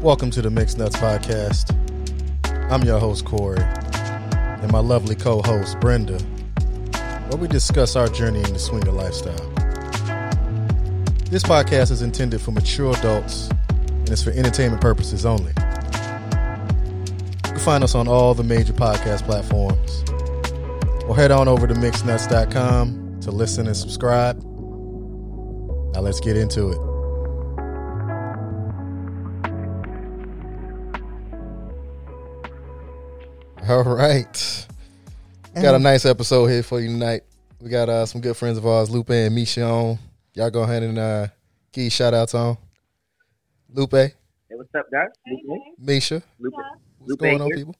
Welcome to the Mixed Nuts Podcast. I'm your host, Corey, and my lovely co host, Brenda, where we discuss our journey in the swinger lifestyle. This podcast is intended for mature adults and is for entertainment purposes only. You can find us on all the major podcast platforms or head on over to mixednuts.com to listen and subscribe. Now let's get into it. All right. Got a nice episode here for you tonight. We got uh, some good friends of ours, Lupe and Micha on. Y'all go ahead and uh, give shout outs on. Lupe, Hey, what's up, guys? Lupe. Micha. Lupe. What's Lupe going on, here. people?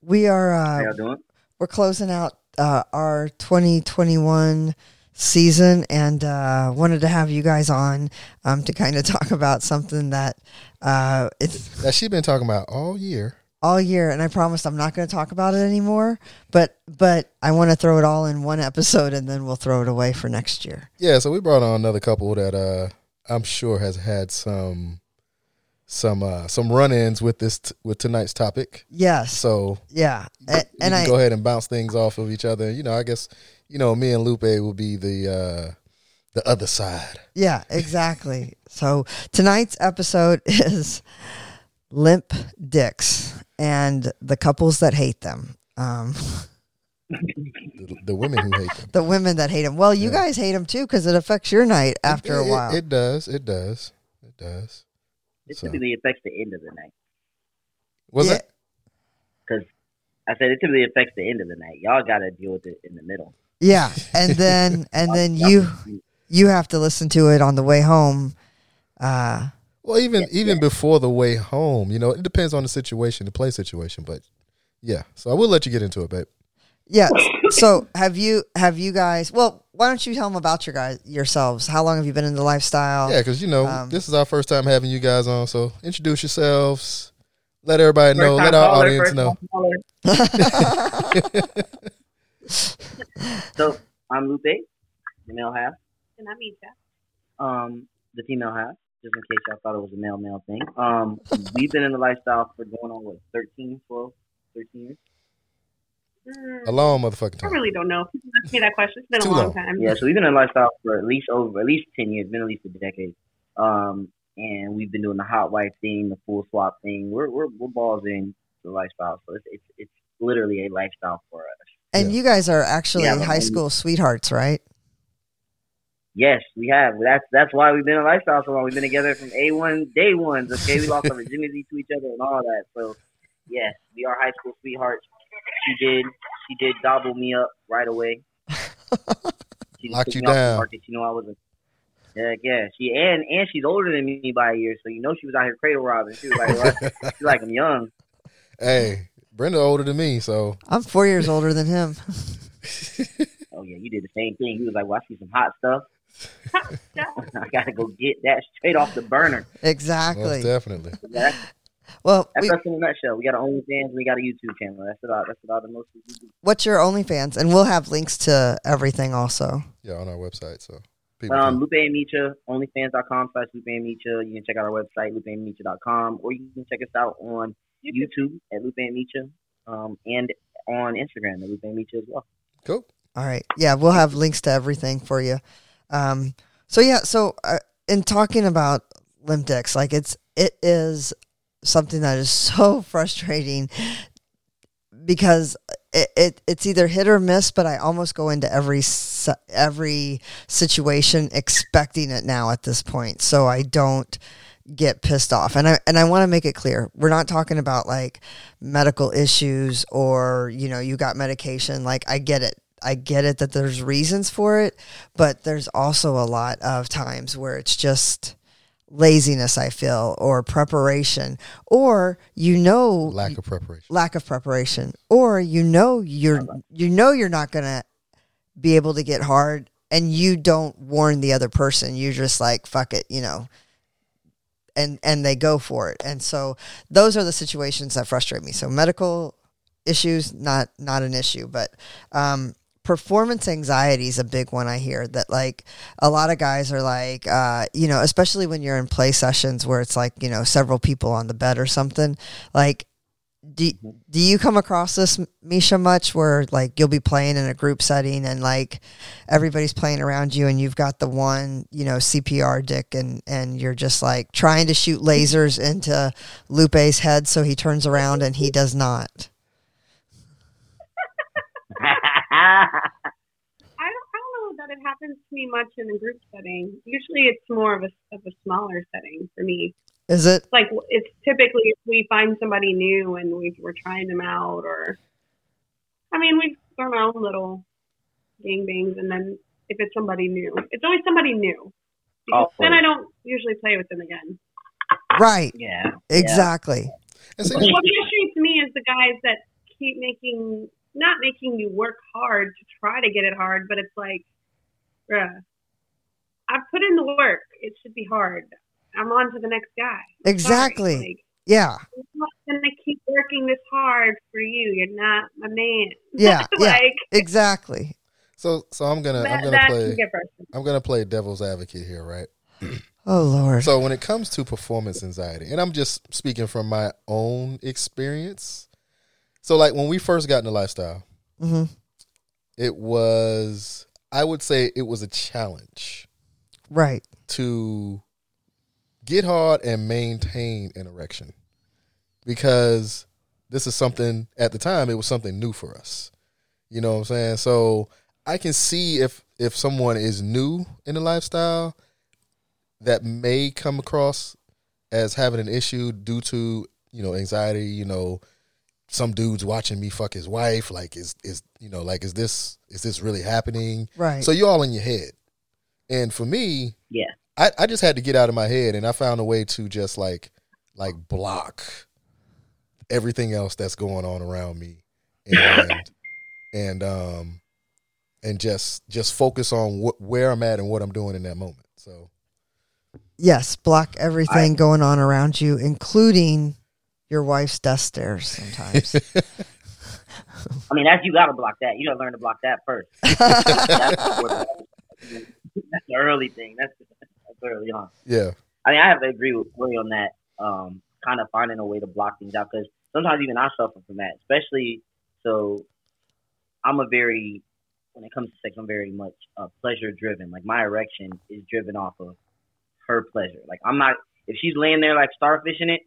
We are How uh, y'all doing? we're closing out uh, our 2021 season, and uh, wanted to have you guys on um, to kind of talk about something that uh, it's That she's been talking about all year. All year, and I promised I'm not going to talk about it anymore. But but I want to throw it all in one episode, and then we'll throw it away for next year. Yeah, so we brought on another couple that uh, I'm sure has had some some uh, some run-ins with this t- with tonight's topic. Yes, So yeah, and can I go ahead and bounce things off of each other. You know, I guess you know me and Lupe will be the uh, the other side. Yeah, exactly. so tonight's episode is limp dicks and the couples that hate them. Um, The, the women who hate them. the women that hate them. Well, you Yeah. guy hate them too because it affects your night after It- a while. It, does. It does. It does. It So- typically affects the end of the night. Was Yeah. it? I said it typically affects the end of the night. Y'all got to deal with it in the middle. yeah, and then and then Y'all- you you have to listen to it on the way home. Uh, Well, even Yeah, even yeah. before the way home, you know, it depends on the situation, the play situation. But yeah, so I will let you get into it, babe. yeah. So have you have you guys? Well, why don't you tell them about your guys yourselves? How long have you been in the lifestyle? Yeah, because you know Um, this is our first time having you guys on, so introduce yourselves. Let everybody know. Let our caller, audience know. So I'm Lupe, the male half. And I meet you. Um, the female half. Just in case y'all thought it was a male male thing. Um, we've been in the lifestyle for going on what 13, 12, 13 years. A long motherfucking time. I really don't know. People ask me that question. It's been Too a long, long. time. Yeah, so we've been in the lifestyle for at least over at least ten years, been at least a decade. Um, and we've been doing the hot wife thing, the full swap thing. We're we're we're balls in the lifestyle, so it's it's, it's literally a lifestyle for us. And Yeah. you guys are actually Yeah, high school sweethearts, right? Yes, we have. That's that's why we've been in a lifestyle so long. We've been together from A one day ones. Okay, we lost our virginity to each other and all that. So yes, we are high school sweethearts. She did she did gobble me up right away. She Locked you me off the down. market. You know I wasn't. Heck yeah, she and and she's older than me by a year, so you know she was out here cradle robbing. She was like, what? she's like I'm young. hey, Brenda older than me, so I'm four years older than him. Oh yeah, you did the same thing. He was like, well, I see some hot stuff. Yeah. I gotta go get that straight off the burner. Exactly. most definitely. That's, Well, that's we, us in a nutshell. We got an OnlyFans, and we got a YouTube channel. That's about that's about the most we do. what's your OnlyFans? And we'll have links to everything also. Yeah, on our website. So people Um, can- Lupe and Micha, onlyfans.com slash Lupe and Micha. You can check out our website, lupeandmicha.com, or you can check us out on YouTube at Lupe and Micha, um, and on Instagram at Lupe and Micha as well. cool. All right. Yeah, we'll have links to everything for you. Um, so yeah, so uh, in talking about limp dicks, like it's it is something that is so frustrating because it, it it's either hit or miss, but I almost go into every every situation expecting it now at this point, so I don't get pissed off. And I and I want to make it clear, we're not talking about like medical issues or you know you got medication. Like I get it. I get it that there's reasons for it, but there's also a lot of times where it's just laziness I feel or preparation or you know Lack of preparation. lack of preparation or you know you're you know you're not going to be able to get hard and you don't warn the other person. You're just like fuck it you know and and they go for it. And so those are the situations that frustrate me. So medical issues not not an issue but um performance anxiety is a big one I hear that like a lot of guys are like uh, you know especially when you're in play sessions where it's like you know several people on the bed or something like do, do you come across this Micha much where like you'll be playing in a group setting and like everybody's playing around you and you've got the one you know CPR dick and and you're just like trying to shoot lasers into Lupe's head so he turns around and he does not I don't, I don't know that it happens to me much in a group setting. Usually, it's more of a of a smaller setting for me. is it Like it's typically if we find somebody new and we we're trying them out, or I mean, we've done our own little gangbangs, and then if it's somebody new, it's always somebody new. Because then I don't usually play with them again. right yeah. exactly And see, What frustrates me is the guys that keep making, not making you work hard to try to get it hard, but it's like, bruh, I've put in the work. It should be hard. I'm on to the next guy. Sorry. exactly Like, yeah I'm not going to keep working this hard for you. You're not my man. Yeah, yeah. exactly so so I'm gonna I'm gonna play can get frustrating. I'm gonna play devil's advocate here, right? oh lord So when it comes to performance anxiety, and I'm just speaking from my own experience. So like when we first got in the lifestyle, hmm it was I would say it was a challenge right to get hard and maintain an erection because this is something at the time it was something new for us. You know what I'm saying? So I can see if if someone is new in the lifestyle that may come across as having an issue due to, you know, anxiety, you know, some dudes watching me fuck his wife like is is you know like is this is this really happening? right So you're all in your head. And for me, Yeah. I, I just had to get out of my head and I found a way to just like like block everything else that's going on around me and and um and just just focus on wh- where I'm at and what I'm doing in that moment. So yes block everything going on around you including your wife's death stares sometimes I mean, that's you got to block that. You got to learn to block that first. That's, that's the early thing. That's, that's early on. yeah. I mean, I have to agree with Corey on that. Um, kind of finding a way to block things out because sometimes even I suffer from that. Especially so, I'm a very when it comes to sex, I'm very much uh, pleasure driven. Like my erection is driven off of her pleasure. Like I'm not if she's laying there like starfish in it,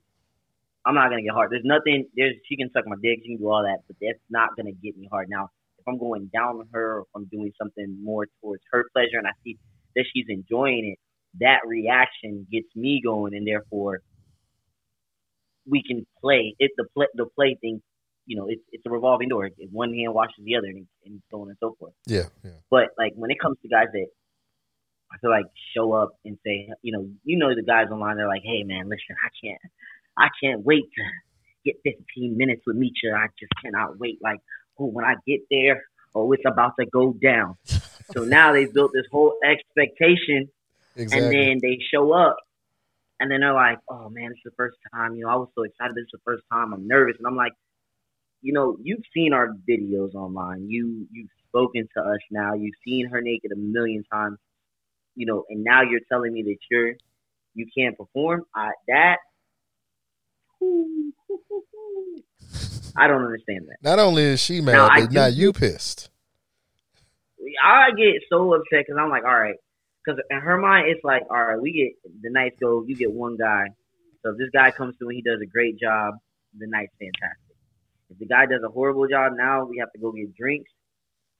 I'm not gonna get hard. There's nothing. There's she can suck my dick, she can do all that, but that's not gonna get me hard. Now, if I'm going down on her, or if I'm doing something more towards her pleasure, and I see that she's enjoying it, that reaction gets me going, and therefore we can play. It the play the play thing. You know, it's it's a revolving door. If one hand washes the other, and, and so on and so forth. Yeah. Yeah. But like when it comes to guys that I feel like show up and say, you know, you know the guys online they're like, hey man, listen, I can't, I can't wait to get 15 minutes with Micha. I just cannot wait. Like, oh, when I get there, oh, it's about to go down. so now they've built this whole expectation, Exactly. and then they show up, and then they're like, oh man, it's the first time. You know, I was so excited. This is the first time. I'm nervous, and I'm like, you know, you've seen our videos online. You you've spoken to us now. You've seen her naked a million times. You know, and now you're telling me that you're you can't perform. I that I don't understand that. Not only is she mad, Now, but do now you pissed. I get so upset because I'm like, all right, because in her mind it's like, all right, we get the nights go, you get one guy. So if this guy comes through and he does a great job, the night's fantastic. If the guy does a horrible job, now we have to go get drinks.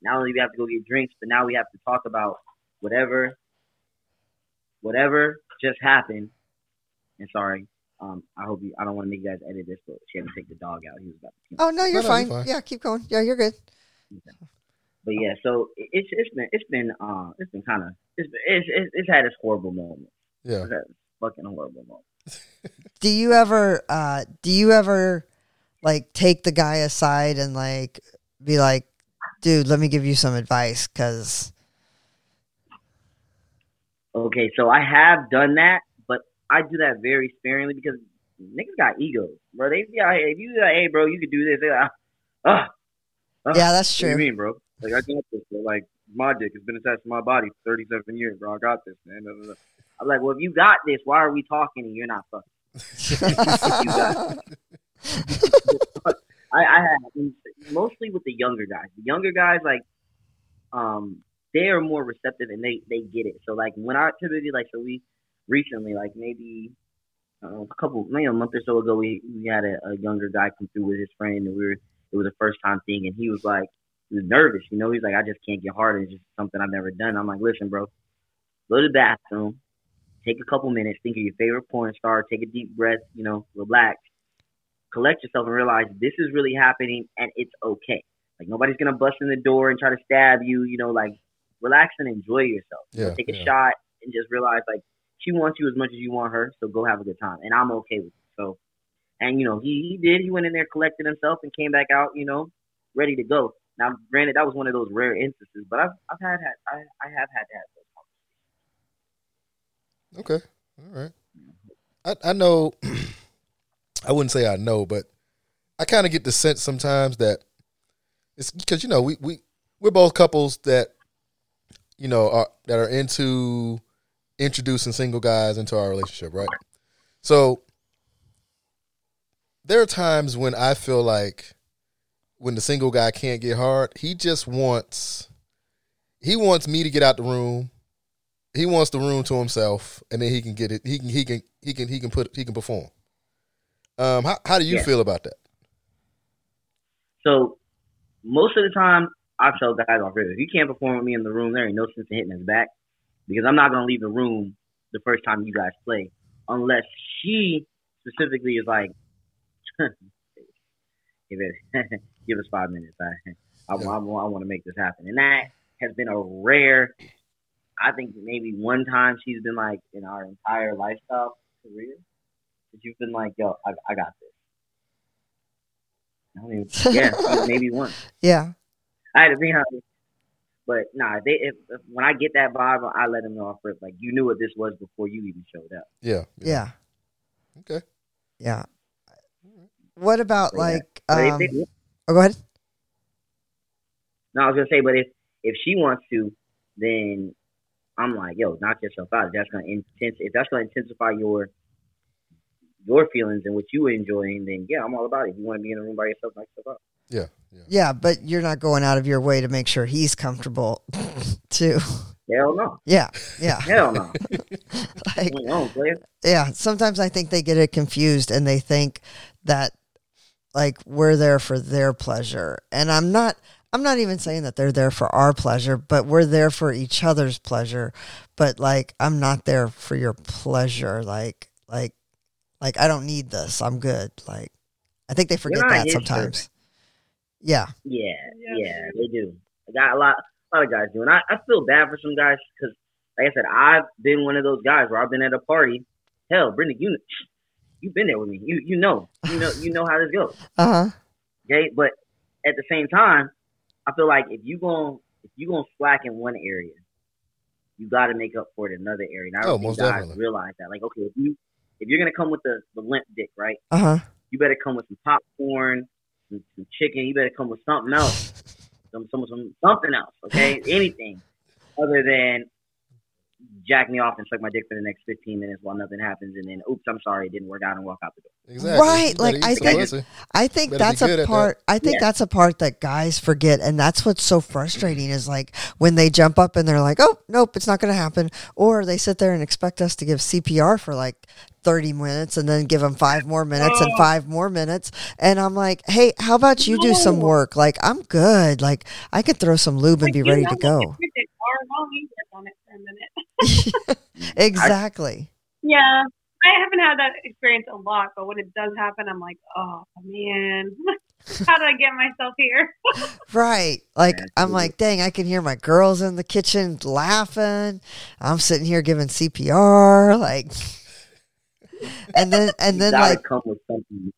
Not only we have to go get drinks, but now we have to talk about whatever, whatever just happened. And sorry, um, I hope you. I don't want to make you guys edit this, but she had to take the dog out. He was about to. oh no you're no, you're fine. fine. yeah keep going yeah you're good But yeah, so it- it's it's been it's been uh it's been kind of it's, it's it's it's had its horrible moments. Yeah. It's had its fucking horrible moments. do you ever uh do you ever like take the guy aside and like be like dude let me give you some advice because Okay, so I have done that, but I do that very sparingly because niggas got egos, bro. They be out here. If you like, hey, bro, you could do this. They're like, oh, yeah that's What do you true mean, bro? Like I got this. Bro. Like my dick has been attached to my body for 37 years, bro. I got this, man. I'm like, well, if you got this, why are we talking and you're not fucking? I, I have mostly with the younger guys. The younger guys, like, um, they are more receptive and they they get it. So like when I typically like, so we recently, like maybe uh, a couple, maybe a month or so ago, we we had a, a younger guy come through with his friend, and we were it was a first time thing, and he was like, he was nervous, you know. He's like, I just can't get hard. It's just something I've never done. I'm like, listen, bro, go to the bathroom, take a couple minutes, think of your favorite porn star, take a deep breath, you know, relax, collect yourself, and realize this is really happening, and it's okay. Like nobody's gonna bust in the door and try to stab you, you know. Like relax and enjoy yourself. Yeah, take a yeah. shot and just realize like she wants you as much as you want her, so go have a good time, and I'm okay with it. So, and you know, he, he did. He went in there, collected himself, and came back out, you know, ready to go. Now, granted, that was one of those rare instances, but I've I've had had I, I have had to have those. Okay. All right. I, I know, I wouldn't say I know, but I kind of get the sense sometimes that it's because, you know, we, we, we're both couples that, you know, are, that are into introducing single guys into our relationship, right? So there are times when I feel like when the single guy can't get hard, he just wants, he wants me to get out the room he wants the room to himself, and then he can get it. He can he can he can he can put he can perform. Um, how how do you Yeah. feel about that? So most of the time, I tell guys off rip, if you can't perform with me in the room, there ain't no sense in hitting his back because I'm not gonna leave the room the first time you guys play unless she specifically is like, give it, give us five minutes. I I, I, I want to make this happen, and that has been a rare. I think maybe one time she's been like in our entire lifestyle career that you've been like, yo, I, I got this. I don't even, yeah, maybe one. yeah. I had to be honest. But nah, they if, if when I get that vibe, I let them know off rip. Like you knew what this was before you even showed up. Yeah, Yeah. Okay. Yeah. What about So, yeah. like But um they- oh, go ahead. no, I was gonna say, but if if she wants to, then I'm like, yo, knock yourself out. If that's gonna intense. If that's gonna intensify your your feelings and what you are enjoying, then yeah, I'm all about it. If you want to be in a room by yourself, knock yourself out. Yeah, yeah. Yeah, but you're not going out of your way to make sure he's comfortable too. Hell no, Yeah. Yeah. hell no. like Come on, yeah, sometimes I think they get it confused and they think that like we're there for their pleasure. And I'm not I'm not even saying that they're there for our pleasure, but we're there for each other's pleasure. But like I'm not there for your pleasure. Like like like I don't need this. I'm good. Like I think they forget that his sometimes. Yeah. Yeah, Yeah. yeah, they do. I got a lot, a lot of guys do, and I, I feel bad for some guys because, like I said, I've been one of those guys where I've been at a party. Hell, Brenda, you you've been there with me. You you know, you know, you know how this goes. Uh-huh. Okay, but at the same time, I feel like if you going if you gonna slack in one area, you got to make up for it in another area. And I Oh, most guys definitely. realize that. Like, okay, if you if you're gonna come with the the limp dick, right? Uh-huh. you better come with some popcorn, some, some chicken. You better come with something else, some, some, some something else. Okay, anything other than jack me off and suck my dick for the next 15 minutes while nothing happens, and then oops, I'm sorry, it didn't work out, and walk out the door. Exactly. Right, like, I think- pussy. I think that's a at that. part. I think Yeah. that's a part that guys forget, and that's what's so frustrating is like when they jump up and they're like, "Oh, nope, it's not going to happen," or they sit there and expect us to give CPR for like thirty minutes and then give them five more minutes and five more minutes, and I'm like, "Hey, how about you do some work? Like, I'm good. Like, I could throw some lube and Like, be ready to what go." Your dick are, I'll leave it on it for a minute. exactly. Yeah. I haven't had that experience a lot, but when it does happen, I'm like, oh man, how did I get myself here? Right. Like I'm like, dang, I can hear my girls in the kitchen laughing. I'm sitting here giving CPR, like and then and then like come with something.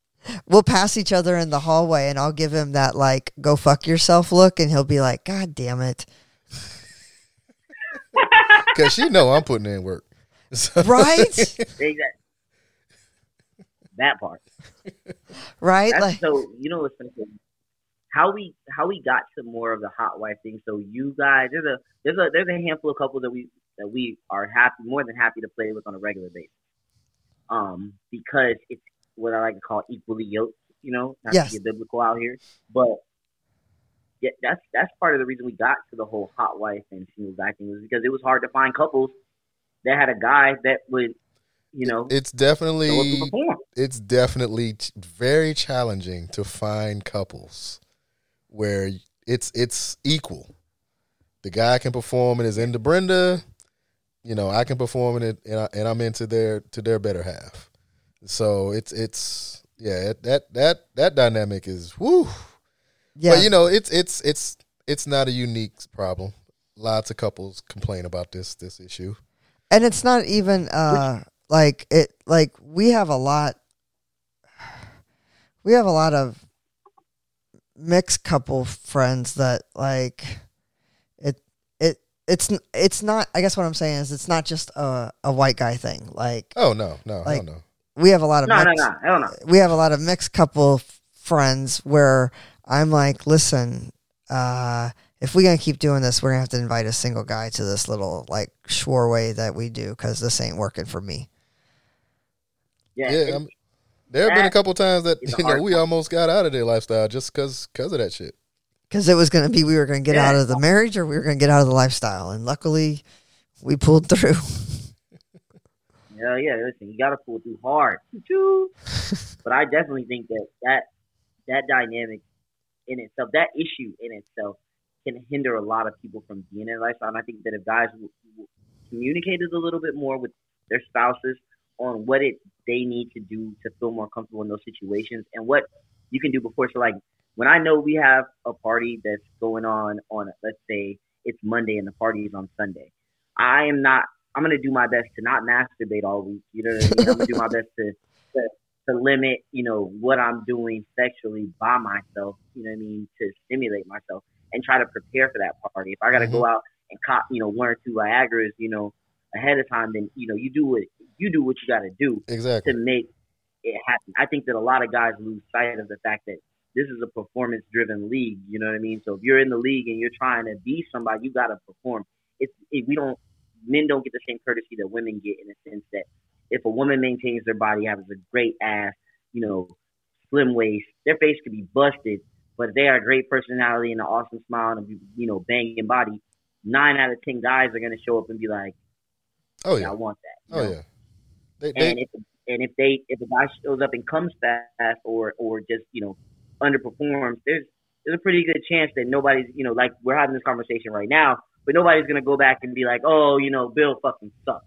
we'll pass each other in the hallway and I'll give him that like go fuck yourself look and he'll be like, God damn it. Because she know I'm putting in work. So- Right? Exactly. That part. right? That's Like so. You know what's funny? how we how we got to more of the hot wife thing. So you guys, there's a there's a there's a handful of couples that we that we are happy more than happy to play with on a regular basis. Um, because it's what I like to call equally yoked. You know, not Yes. to get biblical out here, but yeah, that's that's part of the reason we got to the whole hot wife and single guy thing was because it was hard to find couples that had a guy that would, you know, It's definitely it's definitely very challenging to find couples where it's it's equal. The guy can perform and is into Brenda, you know, I can perform in it, and, I, and I'm into their to their better half. So it's it's yeah it, that that that dynamic is woo. Yeah. But you know, it's it's it's it's not a unique problem. Lots of couples complain about this this issue. and it's not even uh like it like we have a lot we have a lot of mixed couple friends that like it it it's it's not i guess what i'm saying is it's not just a, a white guy thing like Oh no no Like- no no. we have a lot of No, no, mixed, no, hell no. we have a lot of mixed couple f- friends where I'm like, listen, uh, if we're gonna keep doing this, we're gonna have to invite a single guy to this little like shore way that we do because this ain't working for me. Yeah, Yeah, I'm, there have been a couple times that you know hard we almost got out of their lifestyle just because because of that shit. Because it was gonna be we were gonna get Yeah. out of the marriage or we were gonna get out of the lifestyle, and luckily we pulled through. Yeah, yeah. Listen, you got to pull through hard. But I definitely think that that that dynamic in itself, that issue in itself, can hinder a lot of people from being in a lifestyle. And I think that if guys w- w- communicated a little bit more with their spouses on what it they need to do to feel more comfortable in those situations and what you can do before. So, like when I know we have a party that's going on on let's say it's Monday and the party is on Sunday, I am not I'm gonna do my best to not masturbate all week. You know what I mean? I'm gonna do my best to, to to limit, you know, what I'm doing sexually by myself. You know what I mean? To stimulate myself and try to prepare for that party. If I gotta go mm-hmm. out and cop, you know, one or two Viagra's, you know, ahead of time, then you know, you do what you do what you gotta do Exactly. to make it happen. I think that a lot of guys lose sight of the fact that this is a performance driven league. You know what I mean? So if you're in the league and you're trying to be somebody, you got to perform. It's it, we don't men don't get the same courtesy that women get in the sense that if a woman maintains their body, has a great ass, you know, slim waist, their face could be busted, but if they are a great personality and an awesome smile and a you know banging body, nine out of ten guys are gonna show up and be like, Oh yeah. I want that. you Oh know? yeah. They, and if and if they if a guy shows up and comes fast or or just you know underperforms, there's there's a pretty good chance that nobody's you know like we're having this conversation right now, but nobody's gonna go back and be like, oh, you know, Bill fucking sucked.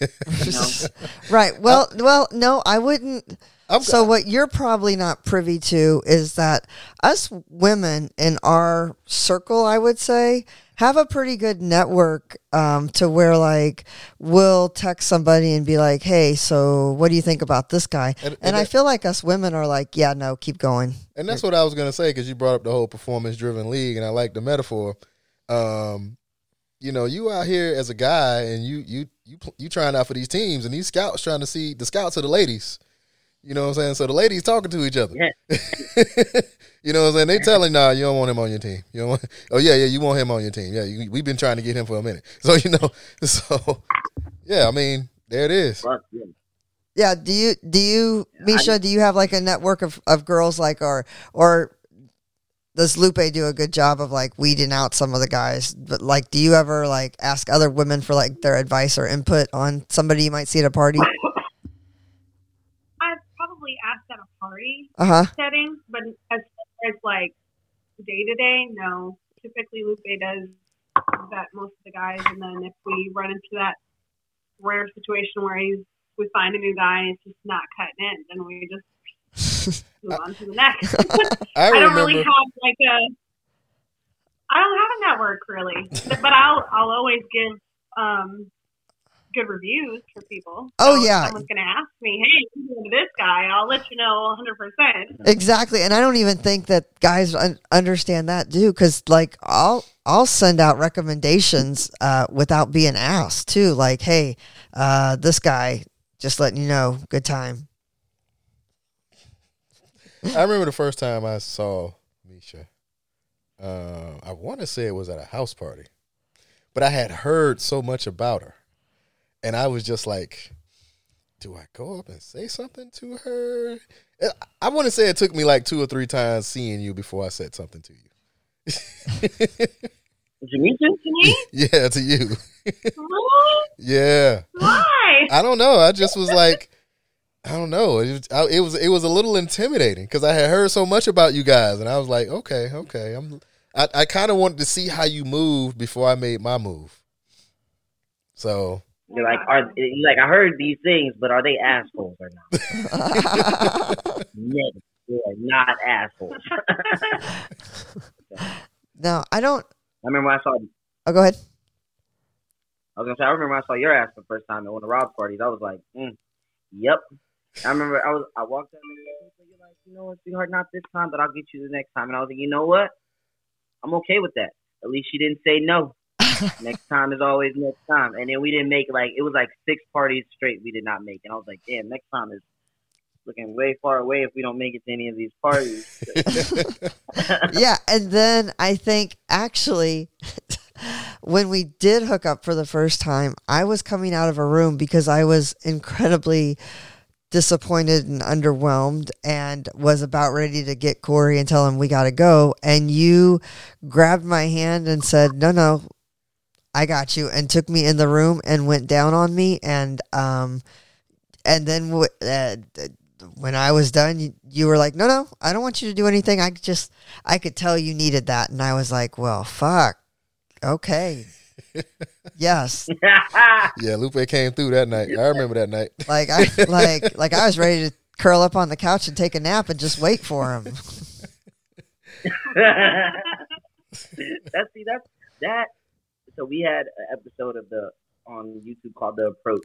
Right. Well, well, no, I wouldn't. I'm, So what you're probably not privy to is that us women in our circle, I would say, have a pretty good network um, to where like we'll text somebody and be like, "Hey, so what do you think about this guy?" And- And, and I that- feel like us women are like, "Yeah, no, keep going." and that's what I was gonna say because you brought up the whole performance driven league, and I like the metaphor. Um, you know, you out here as a guy, and you you you you trying out for these teams, and these scouts trying to see the scouts are the ladies. You know what I'm saying? So the ladies talking to each other. Yeah. you know what I'm saying? They telling, nah, you don't want him on your team. You don't want, oh yeah, yeah, you want him on your team. Yeah, you, we've been trying to get him for a minute. So you know, so yeah, I mean, there it is. Yeah. Yeah. Do you do you Micha? Do you have like a network of, of girls like or or does Lupe do a good job of like weeding out some of the guys? But like, do you ever like ask other women for like their advice or input on somebody you might see at a party? I've probably asked at a party Uh huh. setting, but as far as like day to day, no. Typically, Lupe does that most of the guys, and then if we run into that rare situation where he's we find a new guy and it's just not cutting it, then we just move on to the next. I I don't remember. really have like a. I don't have a network really, but I'll I'll always give um good reviews for people. Oh, So if yeah. someone's gonna ask me, hey, you go to this guy, I'll let you know 100. percent Exactly, and I don't even think that guys un- understand that too, because like I'll I'll send out recommendations uh, without being asked too. Like, hey, uh, this guy, just letting you know, good time. I remember the first time I saw Micha. Uh, I want to say it was at a house party, but I had heard so much about her, and I was just like, "Do I go up and say something to her?" I want to say it took me like two or three times seeing you before I said something to you. Demetrius? To me? yeah, to you. Really? yeah. Why? I don't know. I just was like, I don't know. It was, I, it was it was a little intimidating because I had heard so much about you guys, and I was like, okay, okay. I'm. I, I kind of wanted to see how you moved before I made my move. So You're like, are like? I heard these things, but are they assholes or not? No, they are not assholes. no, I don't. I remember when I saw. Oh, go ahead. I was gonna say. I remember when I saw your ass the first time at one of Rob's parties. I was like, mm, "Yep." I remember I was. I walked up and you're like, "You know what, sweetheart? Not this time, but I'll get you the next time." And I was like, "You know what? I'm okay with that. At least she didn't say no. next time is always next time." And then we didn't make like it was like six parties straight we did not make, and I was like, "Damn, next time is." Looking way far away if we don't make it to any of these parties. yeah, and then I think actually when we did hook up for the first time, I was coming out of a room because I was incredibly disappointed and underwhelmed and was about ready to get Corey and tell him we got to go. And you grabbed my hand and said, No, no, I got you, and took me in the room and went down on me. And, um, and then w- uh, when I was done, you, you were like, "No, no, I don't want you to do anything. I just, I could tell you needed that." And I was like, "Well, fuck, okay, yes." yeah, Lupe came through that night. I remember that night. Like I, like, like I was ready to curl up on the couch and take a nap and just wait for him. that's see that's that. So we had an episode of the on YouTube called The Approach,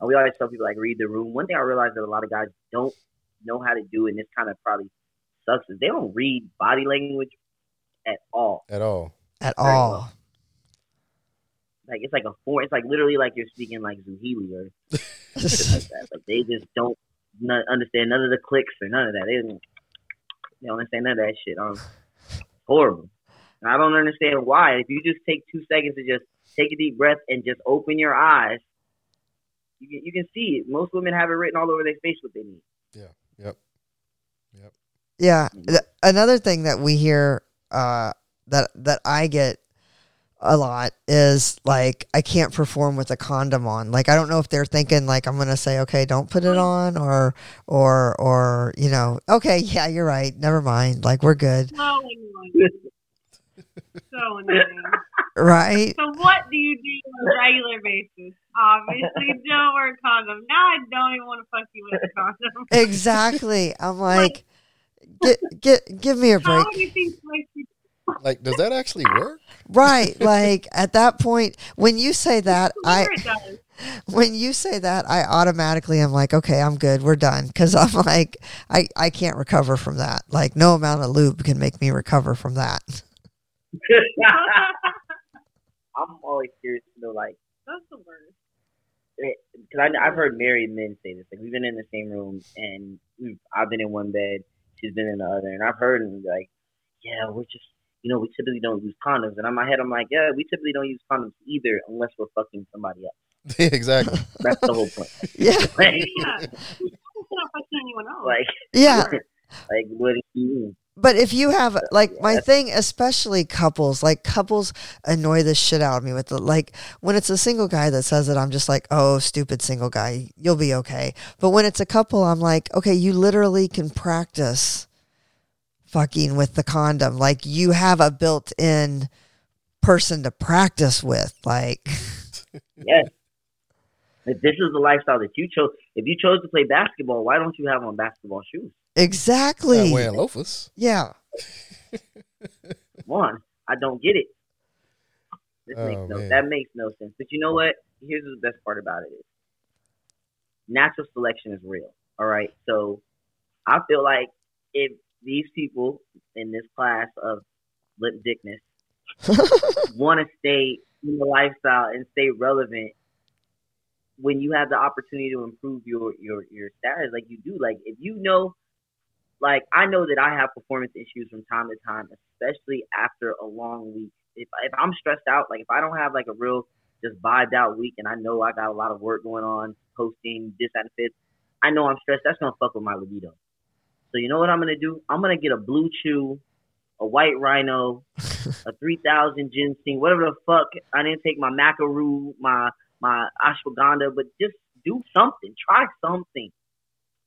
and we always tell people like read the room. One thing I realized that a lot of guys don't know how to do, and this kind of probably sucks, is they don't read body language at all. At all. At Very all. well. Like it's like a form. It's like literally like you're speaking like Swahili or like that. Like they just don't n- understand none of the clicks or none of that. They don't, they don't understand none of that shit. Um, horrible. And I don't understand why. If you just take two seconds to just take a deep breath and just open your eyes, you can, you can see it. Most women have it written all over their face what they need. Yeah. Yep. Yep. Yeah. Th- another thing that we hear uh, that that I get a lot is like I can't perform with a condom on. Like I don't know if they're thinking like I'm gonna say okay, don't put it on, or or or you know okay, yeah, you're right, never mind. Like we're good, So annoying. so annoying. right? So what do you do on a regular basis? Obviously, don't wear a condom. Now I don't even want to fuck you with a condom. Exactly. I'm like, get get give me a How break. do you think Like, does that actually work? Right. Like at that point, when you say that, I sure it does? when you say that, I automatically am like, okay, I'm good. We're done. Because I'm like, I, I can't recover from that. Like, no amount of lube can make me recover from that. I'm always curious to know, like, That's the worst. Eh, because I've heard married men say this. Like we've been in the same room, and we've I've been in one bed, she's been in the other, and I've heard them be like, "Yeah, we're just, you know, we typically don't use condoms." And in my head, I'm like, "Yeah, we typically don't use condoms either, unless we're fucking somebody else." exactly. That's the whole point. Yeah. Like, Yeah. Not fucking anyone else. like, Yeah. like what do you mean? But if you have like my thing, especially couples, like couples annoy the shit out of me with the like when it's a single guy that says it, I'm just like, oh, stupid single guy, you'll be okay. But when it's a couple, I'm like, okay, you literally can practice fucking with the condom. Like you have a built-in person to practice with. Like, Yes. If this is the lifestyle that you chose, if you chose to play basketball, why don't you have on basketball shoes? exactly. Not wearing loafers. Yeah. Come on, I don't get it. This Oh, makes no, that makes no sense. But you know what? Here's the best part about it is natural selection is real. All right. So I feel like if these people in this class of lip dickness want to stay in the lifestyle and stay relevant when you have the opportunity to improve your your your status like you do like if you know like I know that I have performance issues from time to time, especially after a long week. If if I'm stressed out, like if I don't have like a real just vibed out week, and I know I got a lot of work going on, posting this that, and fifth, I know I'm stressed. That's gonna fuck with my libido. So you know what I'm gonna do? I'm gonna get a blue chew, a white rhino, a three thousand ginseng, whatever the fuck. I didn't take my macaroon, my my ashwagandha, but just do something. Try something.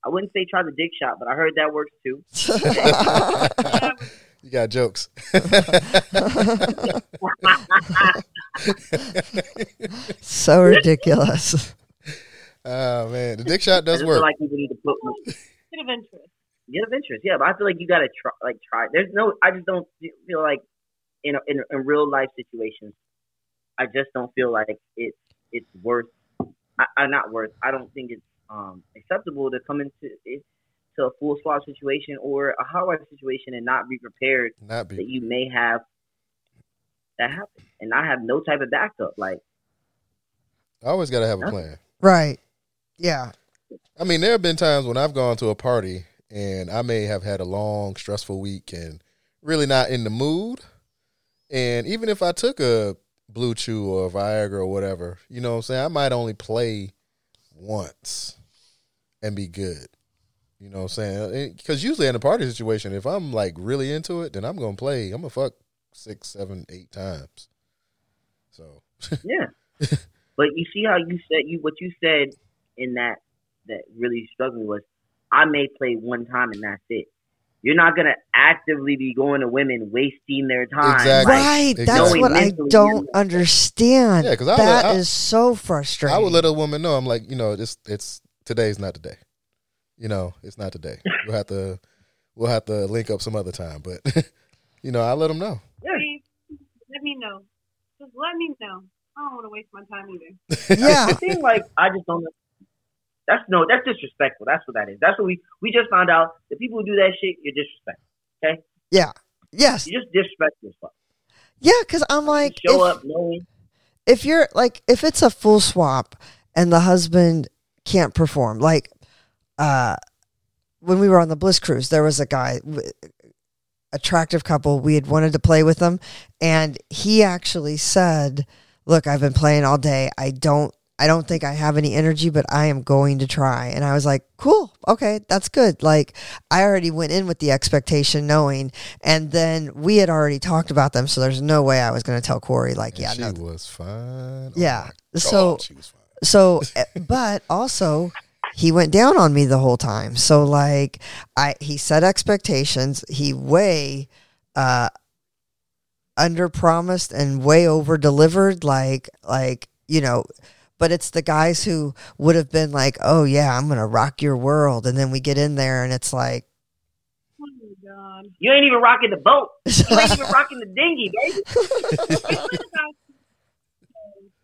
I wouldn't say try the dick shot, but I heard that works too. you got jokes. so ridiculous. Oh man, the dick shot I does just work. feel like people need to put Bit of interest. Get of interest. Yeah, but I feel like you gotta try. Like try. There's no. I just don't feel like in a, in, in real life situations. I just don't feel like it's it's worth. I, I not worth. I don't think it's um acceptable to come into it, to a full swap situation or a hot wife situation and not be prepared Not that be. you may have that happen and not have no type of backup. Like I always got to have a plan. right. Yeah. I mean, there have been times when I've gone to a party and I may have had a long, stressful week and really not in the mood. And even if I took a Blue Chew or Viagra or whatever, you know what I'm saying? I might only play once and be good. You know what I'm saying? Because usually in a party situation, if I'm like really into it, then I'm to play. I'm to fuck six, seven, eight times. So, Yeah. but you see how you said you what you said in that that really struck me was I may play one time and that's it. You're not gonna actively be going to women wasting their time. Exactly. like, Right. That's what I don't understand. Yeah, 'cause I That would- is I- so frustrating. I would let a woman know. I'm like, you know, it's it's today's not the day. You know, it's not today. We'll have to we'll have to link up some other time. But you know, I let them know. Yeah. Let me know. Just let me know. I don't want to waste my time either. yeah. The thing like I just don't know. That's no, that's disrespectful. That's what that is. That's what we we just found out. The people who do that shit, you're disrespectful. Okay. Yeah. Yes. You just disrespect yourself. Yeah, because I'm like, Show if, up knowing if you're like, if it's a full swap and the husband can't perform, like, uh, when we were on the Bliss cruise, there was a guy, w- attractive couple. We had wanted to play with them, and he actually said, "Look, I've been playing all day. I don't." I don't think I have any energy, but I am going to try. And I was like, cool. Okay. That's good. Like, I already went in with the expectation knowing, and then we had already talked about them. So there's no way I was going to tell Corey, like, And yeah, she no. was fine. Oh Yeah. my So- she was fine. So, eh, but also, he went down on me the whole time. So, like, I he set expectations. He way uh under promised and way over delivered. Like, like you know. But it's the guys who would have been like, "Oh yeah, I'm gonna rock your world," and then we get in there and it's like, Oh my god. you ain't even rocking the boat. You ain't even rocking the dinghy, baby. It's what about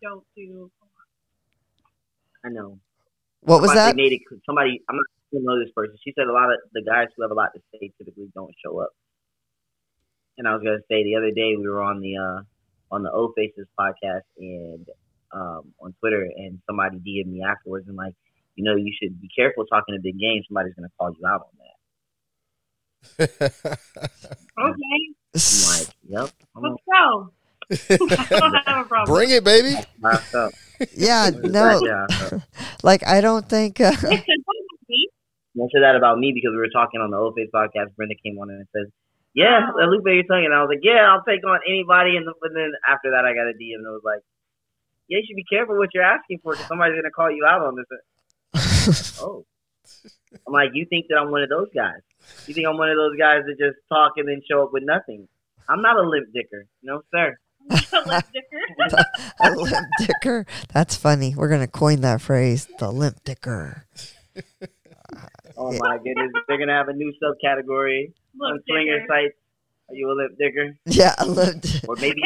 don't do. I know. "What was Somebody that?" Made it, somebody, I'm not going to know this person. She said a lot of the guys who have a lot to say typically don't show up. And I was going to say the other day we were on the uh, on the O Faces podcast and um, on Twitter, and somebody DM'd me afterwards and like, you know, you should be careful talking to big game. Somebody's going to call you out on that. Okay, I'm like, yep. I'm let's go. Don't have a problem. Bring it, baby. yeah, no, like I don't think. Uh, Listen, what about me? mentioned that about me because we were talking on the Old Face podcast. Brenda came on and said, "Yeah, Lupe, you're talking." And I was like, "Yeah, I'll take on anybody." And, the, and then after that, I got a DM that was like, "Yeah, you should be careful what you're asking for because somebody's gonna call you out on this." oh, I'm like, you think that I'm one of those guys? You think I'm one of those guys that just talk and then show up with nothing? I'm not a limp dicker, no sir. A lip dicker. a limp dicker. That's funny. We're gonna coin that phrase, the limp dicker. Oh my goodness, they're gonna have a new subcategory on Lip swinger sites. Are you a limp dicker? Yeah, a limp. Di- Or maybe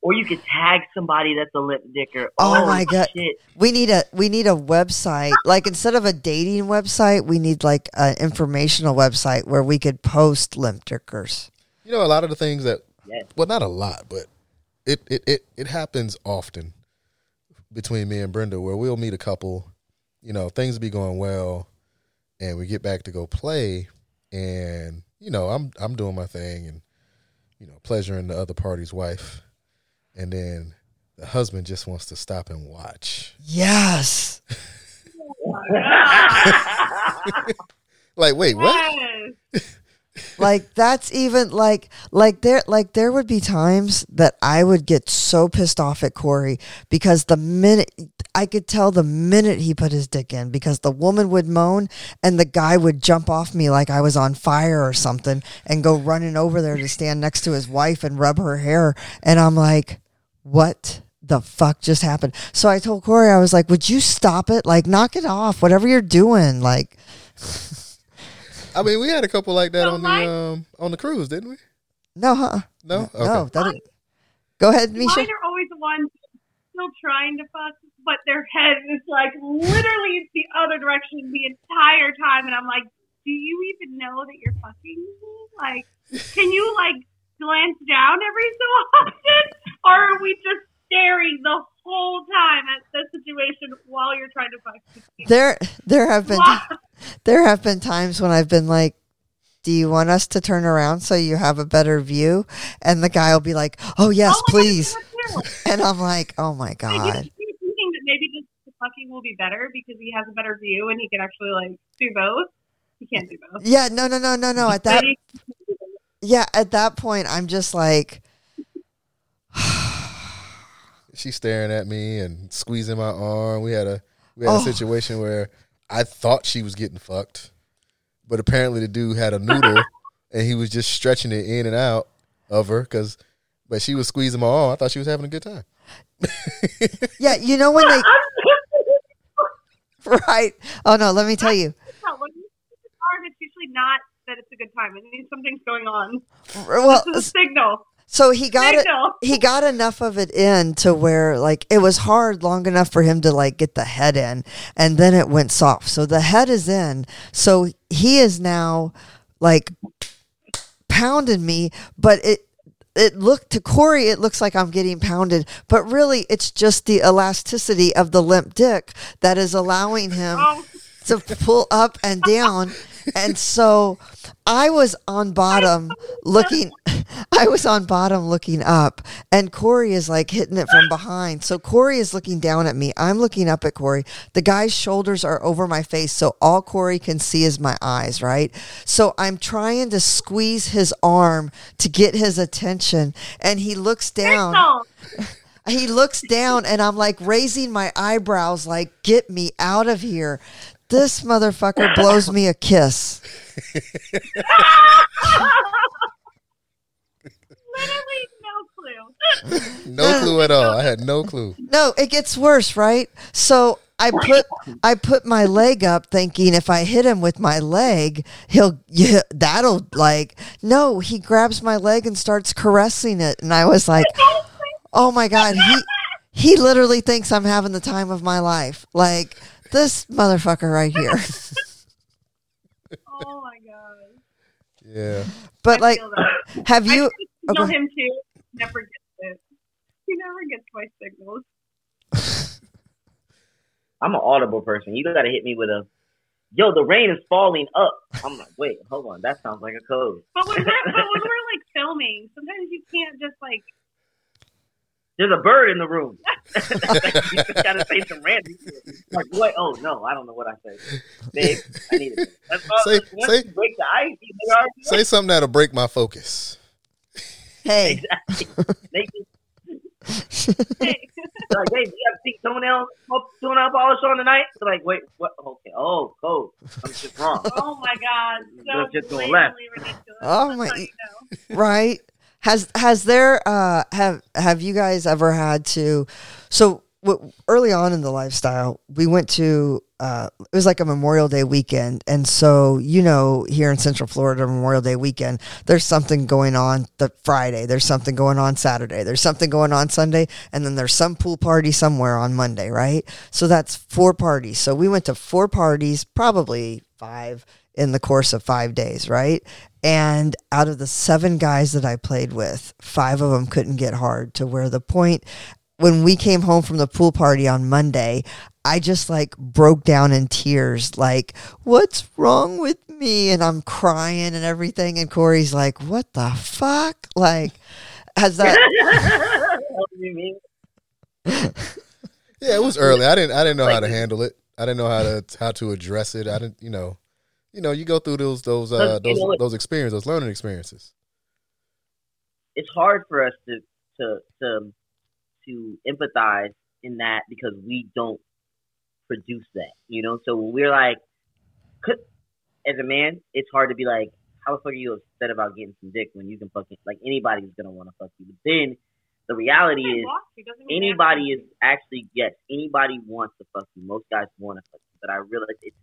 Or you could tag somebody that's a lip dicker. Oh my God. Shit. we need a we need a website. Like instead of a dating website, we need like an informational website where we could post limp dickers. You know, a lot of the things that, Yes. well, not a lot, but it, it, it, it happens often between me and Brenda where we'll meet a couple, you know, things be going well, and we get back to go play, and you know I'm I'm doing my thing and you know pleasuring the other party's wife, and then the husband just wants to stop and watch. Yes. Like, wait, what? Like that's even like like there like there would be times that I would get so pissed off at Corey because the minute I could tell the minute he put his dick in because the woman would moan and the guy would jump off me like I was on fire or something and go running over there to stand next to his wife and rub her hair and I'm like what the fuck just happened? So I told Corey I was like would you stop it? Like knock it off whatever you're doing like I mean, we had a couple like that So on the my- um on the cruise, didn't we? no huh? No, okay. no that didn't- go ahead Micha. Mine are always the ones still trying to fuck, but their head is like literally it's the other direction the entire time, and I'm like, do you even know that you're fucking me? Like, can you like glance down every so often, or are we just staring the whole time at the situation while you're trying to fuck? there there have been there have been times when I've been like, "Do you want us to turn around so you have a better view?" And the guy will be like, "Oh yes, Oh God, please." do it too. And I'm like, "Oh my god." you're thinking that maybe just the fucking will be better because he has a better view and he can actually like do both. He can't do both. Yeah, no, no, no, no, no. At that, yeah, at that point, I'm just like, She's staring at me and squeezing my arm. We had a we had Oh. a situation where I thought she was getting fucked, but apparently the dude had a noodle and he was just stretching it in and out of her because, but she was squeezing my arm. I thought she was having a good time. yeah, you know when they right? Oh no, let me tell you. When you hit the arm, it's usually not that it's a good time. It means something's going on. Well, This is a signal. so he got it. He got enough of it in to where like it was hard long enough for him to like get the head in and then it went soft so the head is in so he is now like pounding me but it it looked to Corey, it looks like I'm getting pounded, but really it's just the elasticity of the limp dick that is allowing him Oh, to pull up and down. And so I was on bottom looking I was on bottom looking up and Corey is like hitting it from behind. So Corey is looking down at me. I'm looking up at Corey. The guy's shoulders are over my face, so all Corey can see is my eyes, right? So I'm trying to squeeze his arm to get his attention and he looks down he looks down and I'm like raising my eyebrows like get me out of here. This motherfucker blows me a kiss. Literally no clue. No clue at all. I had no clue. No, it gets worse, right? So I put I put my leg up thinking if I hit him with my leg, he'll yeah, that'll like no, he grabs my leg and starts caressing it and I was like, "Oh my god, he he literally thinks I'm having the time of my life." Like this motherfucker right here. Oh my god. Yeah. But I like have you used to signal okay. him too. Never gets it. He never gets my signals. I'm an audible person. You gotta hit me with a, yo, the rain is falling up. I'm like, wait, hold on, that sounds like a code. But when we're, but when we're like filming, sometimes you can't just like There's a bird in the room. you just gotta say some random shit. Like what? Oh no, I don't know what I say. Babe, I need it. That's all. Say- Once say- you break the ice, you know. Say something that'll break my focus. Hey, Exactly. They just hey, like, hey, you have see toenail toenail polish on tonight? They're like, wait, what? Okay, oh, code. I'm just wrong. oh my god, so That's just going left. ridiculous. Oh That's my- you know. right? Has has there uh have have you guys ever had to so w- early on in the lifestyle we went to uh it was like a Memorial Day weekend. And so you know here in Central Florida Memorial Day weekend there's something going on the Friday there's something going on Saturday there's something going on Sunday and then there's some pool party somewhere on Monday right? So that's four parties. So we went to four parties probably five in the course of 5 days right and out of the seven guys that I played with, five of them couldn't get hard to where the point when we came home from the pool party on Monday, I just like broke down in tears, like, what's wrong with me? And I'm crying and everything. And Corey's like, what the fuck? Like, has that. What do you mean? Yeah, it was early. I didn't I didn't know how to handle it. I didn't know how to how to address it. I didn't, you know, you know, you go through those those uh Look, you those know those experiences, those learning experiences. it's hard for us to to to to empathize in that because we don't produce that, you know. So when we're like, as a man, it's hard to be like, how the fuck are you upset about getting some dick when you can fucking like anybody's gonna want to fuck you. But then the reality is want to, doesn't mean they have to. anybody is actually yes, anybody wants to fuck you. Most guys want to fuck you, but I realize it's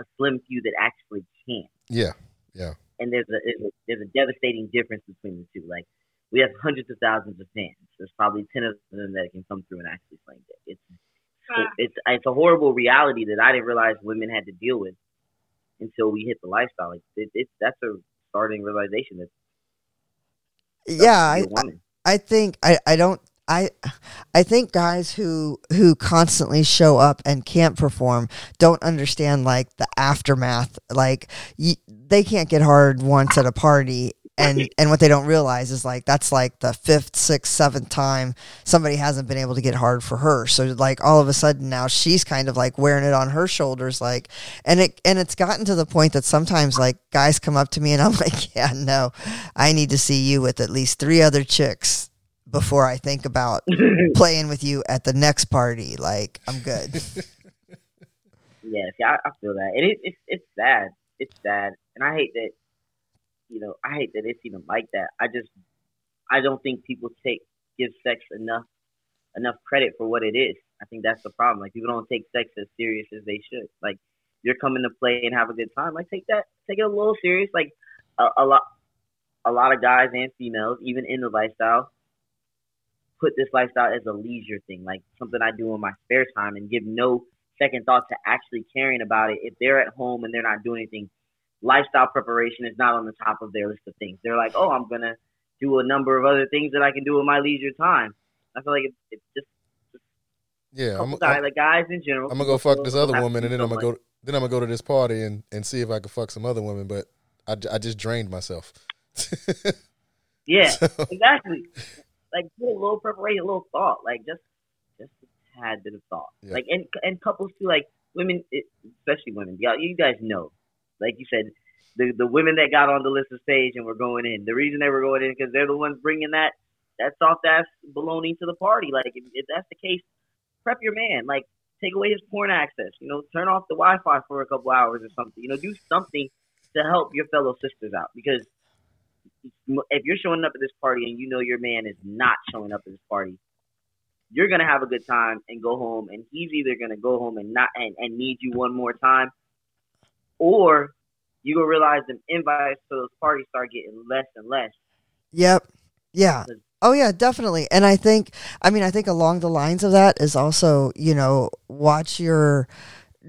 a slim few that actually can. Yeah. Yeah. And there's a there's a, there's a devastating difference between the two. Like we have hundreds of thousands of fans. There's probably ten of them that can come through and actually sling it. It's it's it's a horrible reality that I didn't realize women had to deal with until we hit the lifestyle. Like it, it's that's a starting realization that Yeah, I, you're a woman. I think I, I don't I I think guys who who constantly show up and can't perform don't understand like the aftermath. Like y- they can't get hard once at a party and and what they don't realize is like that's like the fifth sixth seventh time somebody hasn't been able to get hard for her. So like all of a sudden now she's kind of like wearing it on her shoulders like and it and it's gotten to the point that sometimes like guys come up to me and I'm like yeah no I need to see you with at least three other chicks before I think about playing with you at the next party. Like, I'm good. Yeah, see, I, I feel that, and it, it's it's sad. It's sad, and I hate that. You know, I hate that it's even like that. I just, I don't think people take give sex enough enough credit for what it is. I think that's the problem. Like people don't take sex as serious as they should. Like you're coming to play and have a good time. Like take that, take it a little serious. Like a, a lot, a lot of guys and females, even in the lifestyle, put this lifestyle as a leisure thing, like something I do in my spare time, and give no second thought to actually caring about it. If they're at home and they're not doing anything, lifestyle preparation is not on the top of their list of things. They're like, oh, I'm gonna do a number of other things that I can do in my leisure time. I feel like it's, it's just Yeah, I'm, I'm, guys, like guys in general. I'm gonna go fuck this other woman, and then I'm gonna something go. Then I'm gonna go to this party and, and see if I can fuck some other women. But I, I just drained myself. Yeah, So- exactly. Like a little preparation, a little thought, like just just a tad bit of thought. Yeah. Like and and couples too, like women, especially women. Y'all, you guys know, like you said, the the women that got on the list of stage and were going in. The reason they were going in because they're the ones bringing that that soft ass baloney to the party. Like if, if that's the case, prep your man. Like take away his porn access. You know, turn off the Wi-Fi for a couple hours or something. You know, do something to help your fellow sisters out because if you're showing up at this party and you know your man is not showing up at this party, you're gonna have a good time and go home, and he's either gonna go home and not and, and need you one more time, or you gonna realize the invites to those parties start getting less and less. Yep. Yeah. Oh yeah, definitely. And I think I mean I think along the lines of that is also, you know, watch your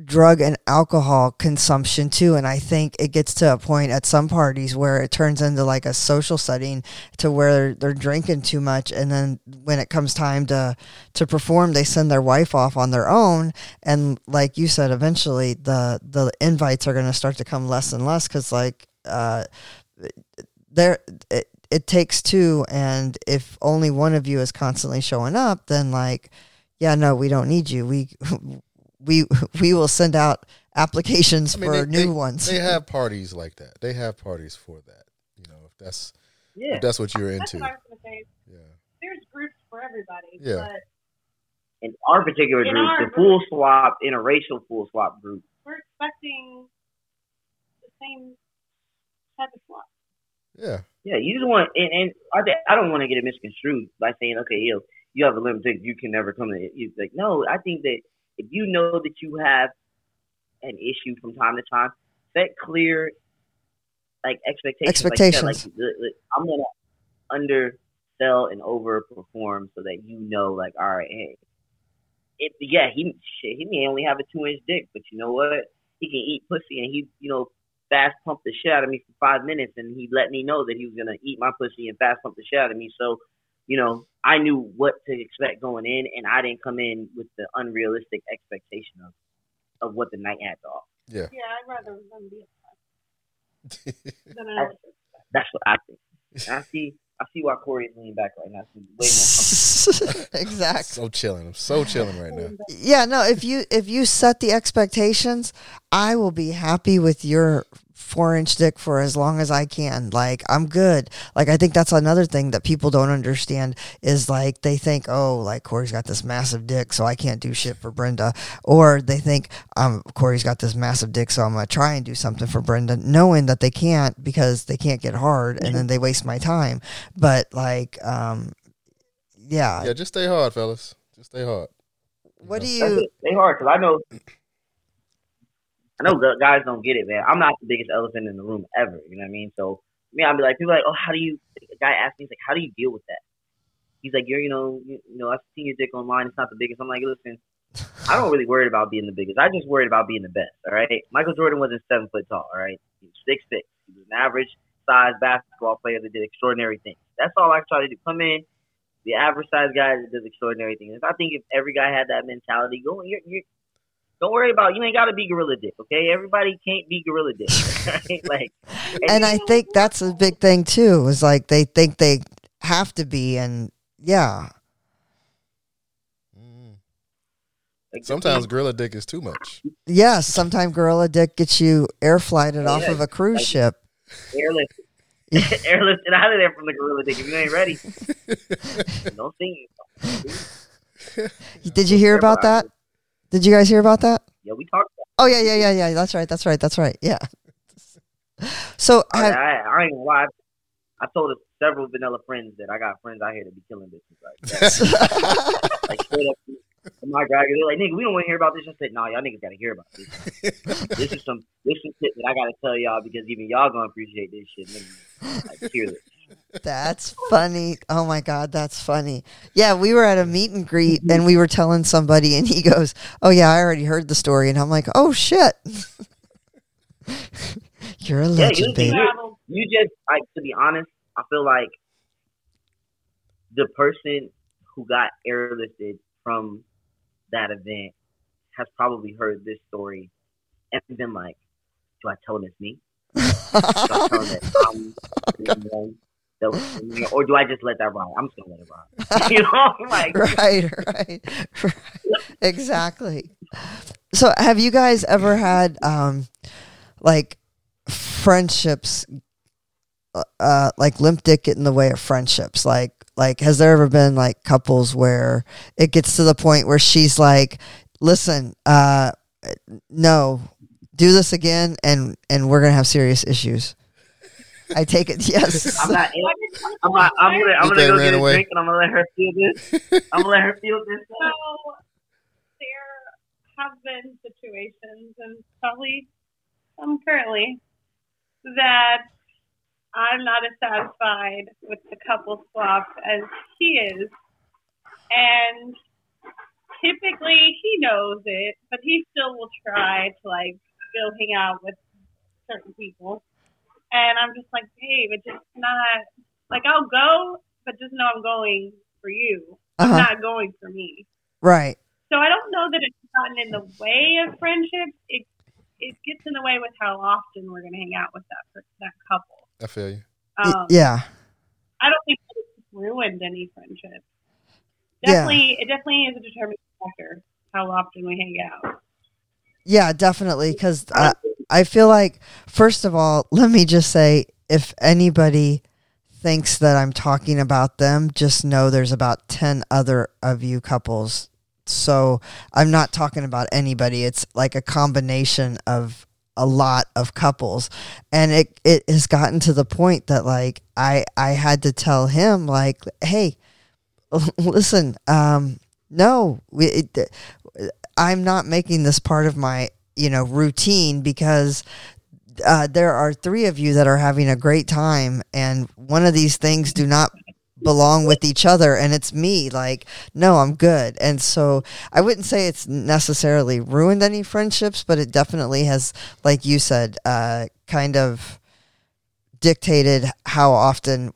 drug and alcohol consumption too and I think it gets to a point at some parties where it turns into like a social setting to where they're drinking too much and then when it comes time to to perform they send their wife off on their own and like you said eventually the the invites are going to start to come less and less cuz like uh there it, it takes two and if only one of you is constantly showing up then like yeah no we don't need you. We we we will send out applications I mean, for they- new they- ones They have parties like that. They have parties for that. You know, if that's Yeah, if that's what you're That's into. what I was say. Yeah. There's groups for everybody. Yeah. But in our particular In group, our the full swap, interracial full swap group, we're expecting the same type of swap. Yeah. Yeah, you just want, and, and I, thi- I don't want to get it misconstrued by saying, okay, yo, you have a limited, you can never come to it. You like, no, I think that if you know that you have an issue from time to time, set clear, like expectations. Expectations. Like, said, like, li- li- I'm gonna undersell and overperform so that you know, like, all right, hey, it, yeah, he shit, he may only have a two inch dick, but you know what? He can eat pussy, and he, you know, fast pump the shit out of me for five minutes, and he let me know that he was gonna eat my pussy and fast pump the shit out of me. So, you know, I knew what to expect going in, and I didn't come in with the unrealistic expectation of of what the night had to offer. Yeah. Yeah, I'd rather them be than I That's- That's what I think. And I see. I see why Corey is leaning back right now. He's way more exactly. so chilling. I'm so chilling right now. Yeah, no, if you if you set the expectations, I will be happy with your four inch dick for as long as I can. Like I'm good. Like I think that's another thing that people don't understand is like they think, oh, like Corey's got this massive dick, so I can't do shit for Brenda. Or they think, um, Corey's got this massive dick, so I'm gonna try and do something for Brenda, knowing that they can't because they can't get hard and then they waste my time. But like, um yeah. Yeah, just stay hard, fellas. Just stay hard. What do you it. They hard because I know. I know guys don't get it, man. I'm not the biggest elephant in the room ever. You know what I mean? So me, I'll be like, people are like, oh, how do you? A guy asked me, he's like, how do you deal with that? He's like, you're, you know, you, you know, I've seen your dick online. It's not the biggest. I'm like, listen, I don't really worry about being the biggest. I just worried about being the best. All right. Michael Jordan wasn't seven foot tall. All right. He was six six. He was an average size basketball player that did extraordinary things. That's all I try to do. Come in, the average size guy that does extraordinary things. If I think if every guy had that mentality, go you're, you're don't worry about you ain't got to be gorilla dick, okay? Everybody can't be gorilla dick, right? Like, and I think that's a big thing too. Is like they think they have to be, and yeah, like, Sometimes gorilla dick is too much. yes. Sometimes gorilla dick gets you air flighted off of a cruise like- ship. airlift, airlifted out of there from the gorilla dick. If you ain't ready, don't sing it. Did you hear about that? Did you guys hear about that? Yeah, we talked. About Oh yeah, yeah, yeah, yeah. That's right. That's right. That's right. Yeah. So. I, have, I, I ain't gonna lie. I told several vanilla friends that I got friends out here that be killing bitches like that. like straight up. My guy, they're like, nigga, we don't want to hear about this. I said, nah, y'all niggas gotta hear about this. this is some, this is shit that I gotta tell y'all because even y'all gonna appreciate this shit. Nigga. Like, fearless. That's funny. Oh my god, that's funny. Yeah, we were at a meet and greet, and we were telling somebody, and he goes, "Oh yeah, I already heard the story," and I'm like, "Oh shit." You're a Yeah, legend, you- baby. You just like to be honest, I feel like the person who got airlifted from that event has probably heard this story and been like, "Do I tell him it's me? Do I tell him that I'm oh, the one that was- or do I just let that ride? I'm just gonna let it ride." you know, like right, right, right. Exactly. So, have you guys ever had um, like friendships, uh, like limp dick get in the way of friendships? Like, like has there ever been like couples where it gets to the point where she's like, "Listen, uh, no, do this again, and and we're gonna have serious issues." I take it, yes. I'm not. I'm not. I'm gonna. I'm You gonna go ran get a away? drink and I'm gonna let her feel this. I'm gonna let her feel this. So there have been situations, and probably some currently, that I'm not as satisfied with the couple swap as he is, and typically he knows it, but he still will try to like still hang out with certain people, and I'm just like, babe, it's just not like I'll go, but just know I'm going for you. I'm Uh-huh. not going for me. Right. So I don't know that it's gotten in the way of friendships. It it gets in the way with how often we're going to hang out with that that couple. I feel you. Um, yeah. I don't think it's ruined any friendship. Yeah. Definitely, it definitely is a determining factor how often we hang out. Yeah, definitely. Because uh, I feel like, first of all, let me just say if anybody thinks that I'm talking about them, just know there's about 10 other of you couples. So I'm not talking about anybody. It's like a combination of a lot of couples and it, it has gotten to the point that like I I had to tell him like hey listen um no we, it, I'm not making this part of my you know routine because uh, there are three of you that are having a great time and one of these things do not belong with each other and it's me like no i'm good and so i wouldn't say it's necessarily ruined any friendships but it definitely has like you said uh, kind of dictated how often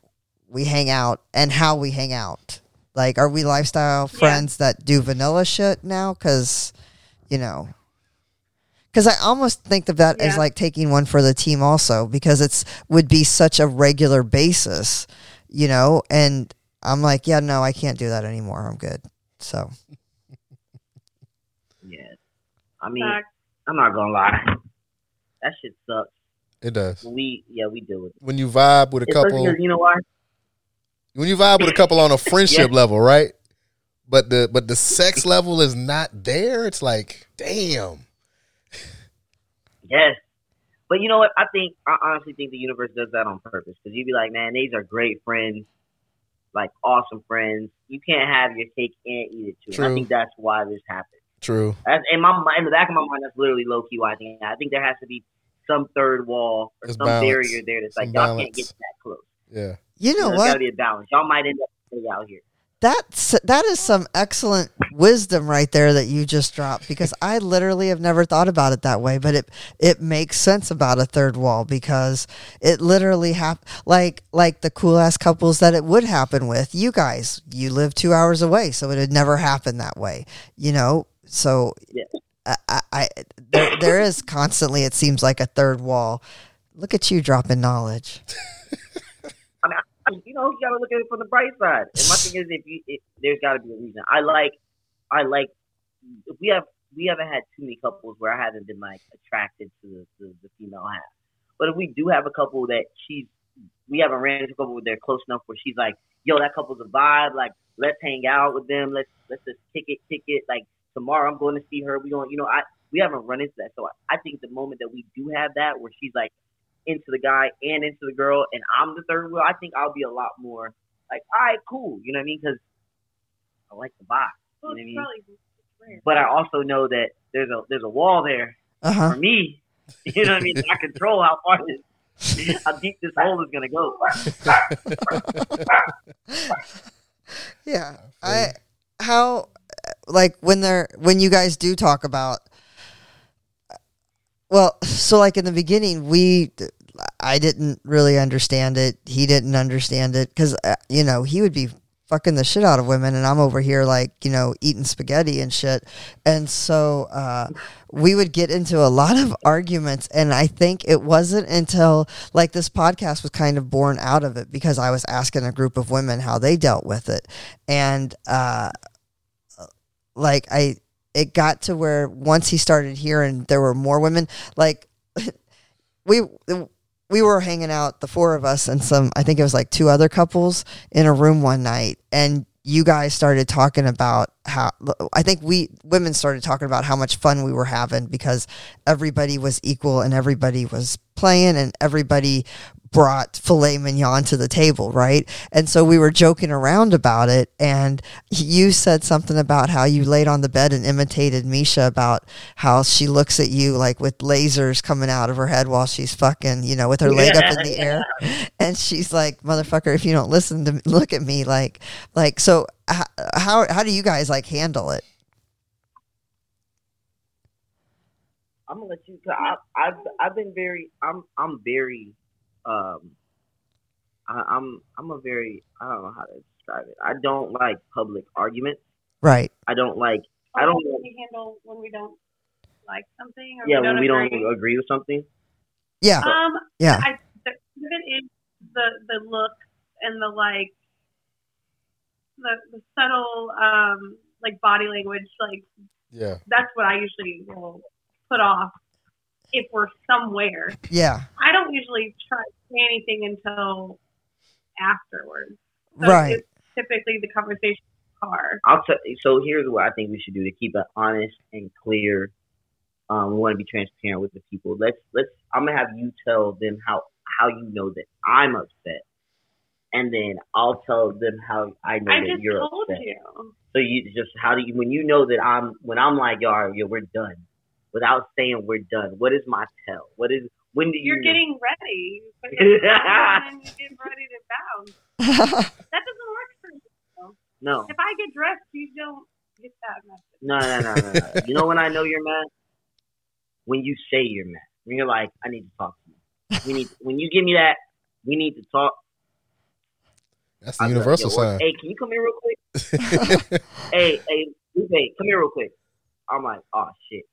we hang out and how we hang out Like, are we lifestyle Yeah. friends that do vanilla shit now? Because, you know, because I almost think of that as like taking one for the team, also, because it's would be such a regular basis, you know. And I'm like, yeah, no, I can't do that anymore. I'm good. So, Yeah. I mean, Facts. I'm not gonna lie. That shit sucks. It does. We yeah we deal with it. When you vibe with a Especially couple, 'cause you know why? when you vibe with a couple on a friendship level, right? But the but the sex level is not there. It's like, damn. Yes. But you know what? I think I honestly think the universe does that on purpose because you'd be like, man, these are great friends, like awesome friends. You can't have your cake and eat it too. And I think that's why this happened. True. That's, in my in the back of my mind, that's literally low key why I think. I think there has to be some third wall or There's some balance. barrier there that's like Some y'all can't get that close. Yeah. you know There's what? got to be a balance. Y'all might end up stay out here. That's that is some excellent wisdom right there that you just dropped because I literally have never thought about it that way, but it it makes sense about a third wall because it literally hap- like like the cool ass couples that it would happen with. You guys, you live 2 hours away, so it would never happen that way. You know? So Yeah. I, I, I there, there is constantly it seems like a third wall. Look at you dropping knowledge. You know, you gotta look at it from the bright side. And my thing is, if you, if, there's got to be a reason. I like, I like. We have, we haven't had too many couples where I haven't been like attracted to the, the, the female half. But if we do have a couple that she's, we haven't ran into a couple where they're close enough where she's like, yo, that couple's a vibe. Like, let's hang out with them. Let's let's just kick it, kick it. Like tomorrow, I'm going to see her. We going, you know, I we haven't run into that. So I, I think the moment that we do have that, where she's like into the guy and into the girl, and I'm the third wheel, I think I'll be a lot more like, all right, cool. You know what I mean? Because I like the box. Well, You know what I mean? But I also know that there's a there's a wall there Uh-huh. for me. You know what I mean? I control how far this, how deep this hole is gonna go. Yeah. I how like when they're when you guys do talk about well, so like in the beginning we I didn't really understand it. He didn't understand it cuz uh, you know, he would be fucking the shit out of women and I'm over here like, you know, eating spaghetti and shit. And so uh we would get into a lot of arguments and I think it wasn't until like this podcast was kind of born out of it because I was asking a group of women how they dealt with it. And uh like I it got to where once he started hearing there were more women like we we were hanging out the four of us and some I think it was like two other couples in a room one night and you guys started talking about how I think we women started talking about how much fun we were having because everybody was equal and everybody was playing and everybody brought filet mignon to the table, right? And so we were joking around about it and you said something about how you laid on the bed and imitated Micha about how she looks at you like with lasers coming out of her head while she's fucking, you know, with her leg up in the air. And she's like, "Motherfucker, if you don't listen to me, look at me like like so h- how how do you guys like handle it?" I'm gonna let you. I, I've I've been very. I'm I'm very. Um. I, I'm I'm a very. I don't know how to describe it. I don't like public arguments. Right. I don't like. I don't. How do we handle when we don't like something or Yeah, we don't when we agree? don't agree with something. Yeah. Um, Yeah. I the, it is the the look and the like, the the subtle um like body language. Like Yeah. that's what I usually will put off if we're somewhere. Yeah. I don't usually try to say anything until afterwards. So Right. It's typically the conversation in the car. I'll tell. So here's what I think we should do to keep it honest and clear. Um, we want to be transparent with the people. Let's let's. I'm gonna have you tell them how how you know that I'm upset, and then I'll tell them how I know I that just you're told upset. you. So you just how do you when you know that I'm when I'm like yo, right, yo we're done without saying we're done. What is my tell? What is when do you? You're getting ready. You put your phone on and you get ready to bounce. That doesn't work for me. no If I get dressed, you don't get that message. no no no no. no. you know when I know you're mad when you say you're mad. When you're like I need to talk to you. We need when you give me that we need to talk. That's the I'll be like, universal sign. Hey, can you come here real quick? hey, hey, Lupe, come here real quick. I'm like, oh shit,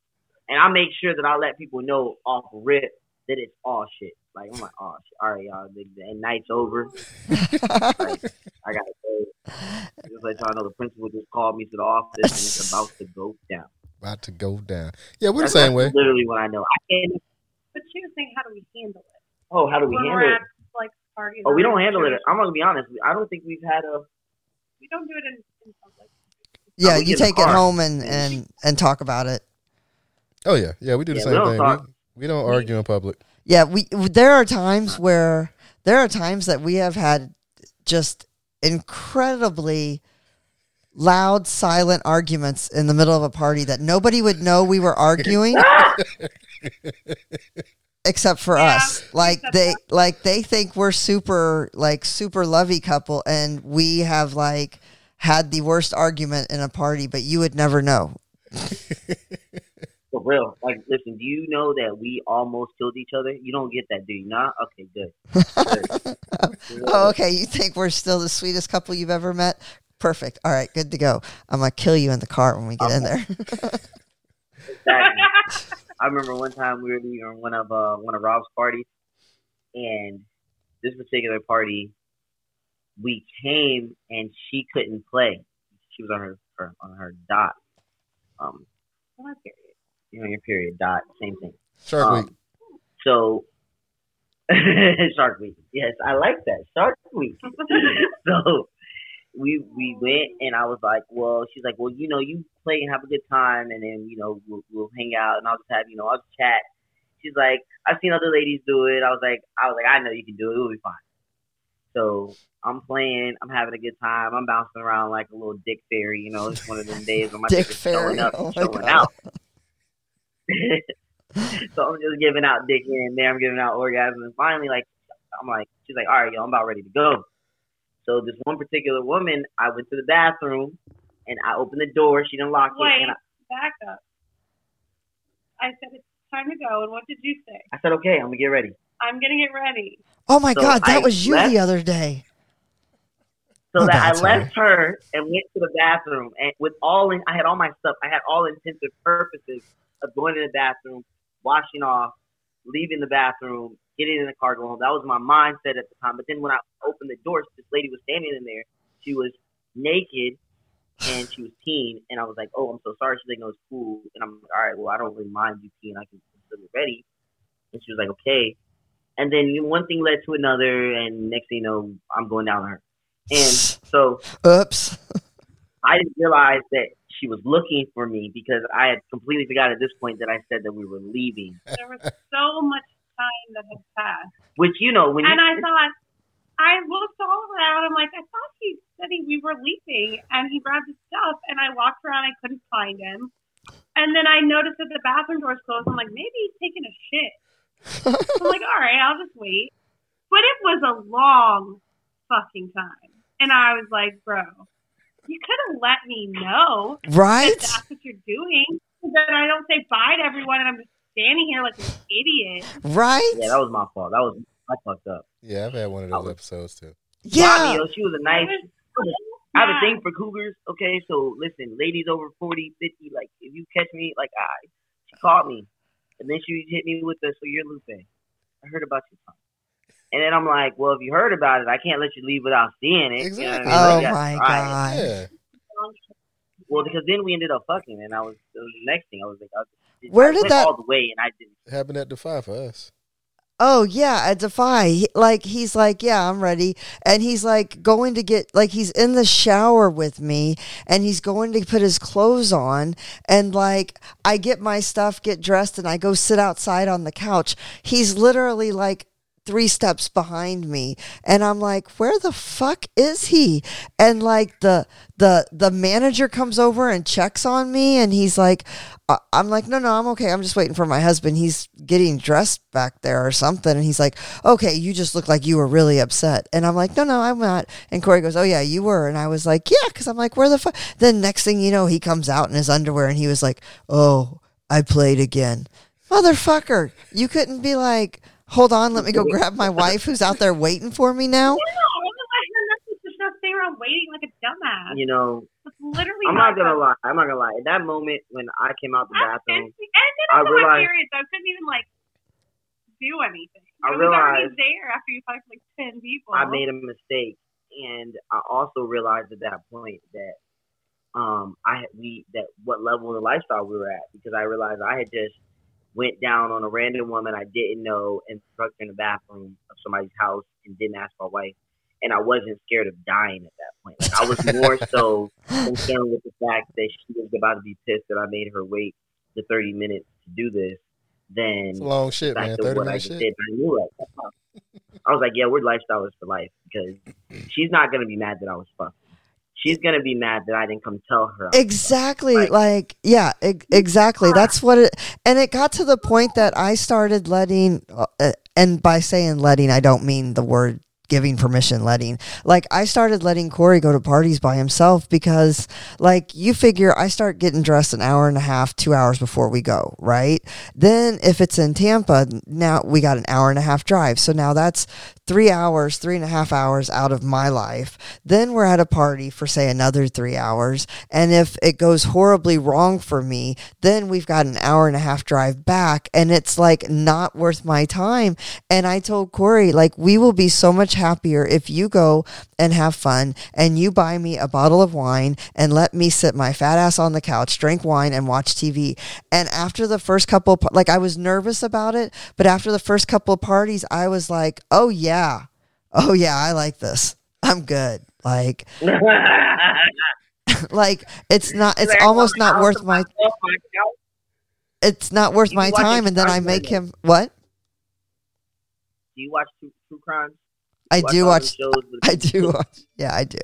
and I make sure that I let people know off rip that it's all shit. Like I'm like, oh shit, all right, y'all, the, the night's over. I gotta go. Just let y'all know the principal just called me to the office and it's about to go down. About to go down. Yeah, we're the same that's way. Literally what I know. I can't. But she was saying, how do we handle it? Oh, how do we when handle it? At parties. Oh, we don't handle it. I'm gonna be honest. I don't think we've had a. We don't do it in, in public. yeah, you get in the take it home and, and, and talk about it. Oh yeah, yeah, we do the Yeah, same don't thing. We, we don't argue in public. Yeah, we there are times where there are times that we have had just incredibly loud, silent arguments in the middle of a party that nobody would know we were arguing except for Yeah, us. Like they for- like they think we're super like super lovey couple and we have like had the worst argument in a party, but you would never know. For real. Like, listen, do you know that we almost killed each other? You don't get that, do you? Nah? Okay, good. Good. Oh, okay. You think we're still the sweetest couple you've ever met? Perfect. All right, good to go. I'm gonna kill you in the car when we get in there. Exactly. I remember one time we were leaving one of uh, one of Rob's parties, and this particular party, we came and she couldn't play. She was on her, her on her dot. Um, Well, period. you know, your period dot, same thing. Shark Um, Week. So, Shark Week. Yes, I like that Shark Week. so we we went and I was like, well, she's like, well, you know, you play and have a good time, and then you know we'll, we'll hang out and I'll just have you know I'll just chat. She's like, I've seen other ladies do it. I was like, I was like, I know you can do it. It'll be fine. So I'm playing. I'm having a good time. I'm bouncing around like a little dick fairy. You know, it's one of them days when my Dick dick is showing up, Oh showing out. so I'm just giving out dick here and there. I'm giving out orgasms. And finally, like, I'm like, she's like, all right, yo, I'm about ready to go. So this one particular woman, I went to the bathroom and I opened the door. She didn't lock it. Wait, And I, back up. I said it's time to go, and what did you say? I said, okay, I'm going to get ready. I'm gonna get ready. Oh my So god, that I was you left- the other day. So Oh, that I that's left her and went to the bathroom and with all in, I had all my stuff. I had all intents and purposes of going to the bathroom, washing off, leaving the bathroom, getting in the car, going home. That was my mindset at the time. But then when I opened the door, this lady was standing in there. She was naked and she was peeing. And I was like, oh, I'm so sorry. She's like, no, it's cool. And I'm like, all right, well, I don't really mind you peeing. I can still get ready. And she was like, okay. And then one thing led to another, and next thing you know, I'm going down on her. And so Oops. I didn't realize that she was looking for me because I had completely forgot at this point that I said that we were leaving. There was so much time that had passed, Which you know when and you I thought I looked all around. I'm like, I thought he said he, we were leaving, and he grabbed his stuff, and I walked around. I couldn't find him, and then I noticed that the bathroom door's closed. I'm like, maybe he's taking a shit. I'm like, all right, I'll just wait. But it was a long fucking time. And I was like, bro, you could have let me know right? that that's what you're doing. That I don't say bye to everyone and I'm just standing here like an idiot. Right? yeah, that was my fault. That was I fucked up. Yeah, I've had one of those episodes too. Yeah. Bobby, yo, she was a nice. I have a thing for cougars. Okay, so listen, ladies over 40, 50, like if you catch me, like I, she caught me, and then she hit me with the so you're Lupe. I heard about you. And then I'm like, well, if you heard about it, I can't let you leave without seeing it. You know I Exactly. mean? Oh Like, my god. Yeah. Well, because then we ended up fucking, and I was, it was the next thing. I was like, I was, Where I did went that- all the way, and I didn't. It happened at Defy for us. Oh yeah, at Defy. He- Like he's like, yeah, I'm ready, and he's like going to get like he's in the shower with me, and he's going to put his clothes on, and like I get my stuff, get dressed, and I go sit outside on the couch. He's literally like three steps behind me. And i'm like where the fuck is he? And like the the the manager comes over and checks on me and he's like uh, i'm like no no i'm okay. I'm just waiting for my husband. He's getting dressed back there or something. And he's like okay you just look like you were really upset. And i'm like no no i'm not. And corey goes oh yeah you were. And i was like yeah because i'm like where the fuck? Then next thing you know he comes out in his underwear and he was like oh i played again. Motherfucker you couldn't be like hold on let me go grab my wife who's out there waiting for me now No, I had nothing to stuff you know, It's literally I'm not gonna fun. lie. I'm not gonna lie. In that moment when I came out the I- bathroom, And, and then I also my realized- period, so I couldn't even like do anything. I it was already realized- there after you talked to like ten people. I made a mistake, and I also realized at that point that um I had- we that what level of lifestyle we were at because I realized I had just went down on a random woman I didn't know and fucked in the bathroom of somebody's house and didn't ask my wife, and I wasn't scared of dying at that point. Like, I was more so concerned with the fact that she was about to be pissed that I made her wait the 30 minutes to do this than It's long shit, man. Thirty what I just shit. did. I knew it. I was like, yeah, we're lifestyle is for life because she's not gonna be mad that I was fucking. She's gonna be mad that I didn't come tell her. Exactly. Like- Like, yeah, exactly. That's what it, and it got to the point that I started letting, uh, and by saying letting, I don't mean the word giving permission, letting. Like, I started letting Corey go to parties by himself because, like, you figure I start getting dressed an hour and a half, two hours before we go, right? Then if it's in Tampa, now we got an hour and a half drive. So now that's three hours, three and a half hours out of my life. Then we're at a party for, say, another three hours. And if it goes horribly wrong for me, then we've got an hour and a half drive back. And it's like not worth my time. And I told Corey, like, we will be so much happier if you go and have fun and you buy me a bottle of wine and let me sit my fat ass on the couch, drink wine, and watch TV. And after the first couple, like, I was nervous about it, but after the first couple of parties, I was like, oh, yeah. Oh, yeah, I like this. I'm good. Like, like, it's not, it's almost not worth my, myself, my couch. it's not worth my time. And then I make him, what? Do you watch true, true crimes? I do watch, those shows with I do watch, yeah, I do.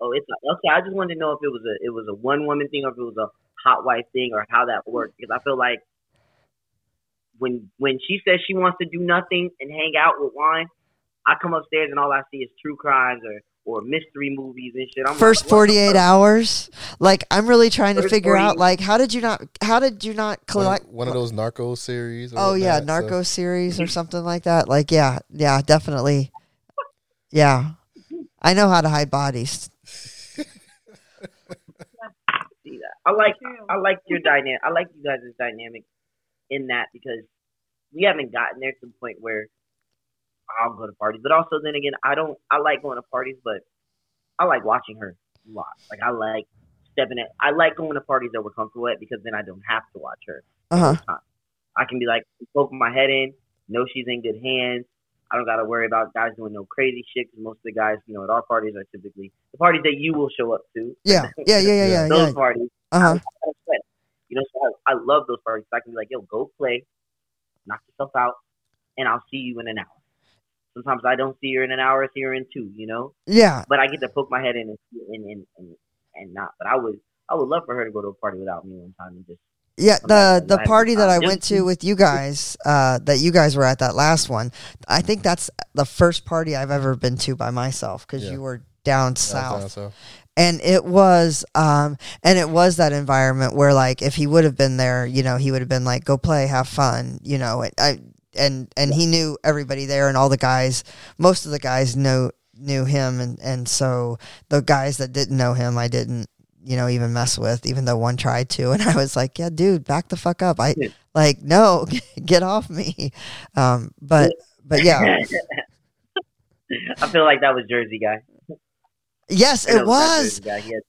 Oh, it's okay. I just wanted to know if it was a it was a one woman thing or if it was a hot wife thing or how that worked because I feel like when when she says she wants to do nothing and hang out with wine, I come upstairs and all I see is true crimes or or mystery movies and shit. I'm First like, what 48 hours. Like, I'm really trying to First figure out, like, how did you not, how did you not collect? of- one of those narco series. or Oh yeah, whatnot, so- narco series or something like that. Like yeah, yeah, definitely. Yeah. I know how to hide bodies. I like I like your dynamic. I like you guys' dynamic in that because we haven't gotten there to the point where I'll go to parties. But also, then again, I don't. I like going to parties, but I like watching her a lot. Like I like stepping in. I like going to parties that we're comfortable at because then I don't have to watch her. Uh huh. all the time. I can be like poking my head in, know she's in good hands. I don't got to worry about guys doing no crazy shit. 'cause most of the guys, you know, at our parties are typically the parties that you will show up to. Yeah. Yeah. Yeah. Yeah. Yeah. those yeah. parties. Uh huh. I don't. You know, so I, I love those parties. I can be like, yo, go play, knock yourself out, and I'll see you in an hour. Sometimes I don't see her in an hour, see her in two, you know? Yeah. But I get to poke my head in and and, and, and, and not. But I would I would love for her to go to a party without me one time and just Yeah, the the party that I went to with you guys, uh, that you guys were at that last one, I think that's the first party I've ever been to by myself because Yeah. you were down Down south. south. and it was um and it was that environment where like if he would have been there you know he would have been like go play have fun you know it, I and and he knew everybody there and all the guys most of the guys know knew him and and so the guys that didn't know him I didn't you know even mess with even though one tried to and I was like yeah dude back the fuck up I like no get off me um but but yeah I feel like that was Jersey guy. yes I know it was Jersey guy. Had,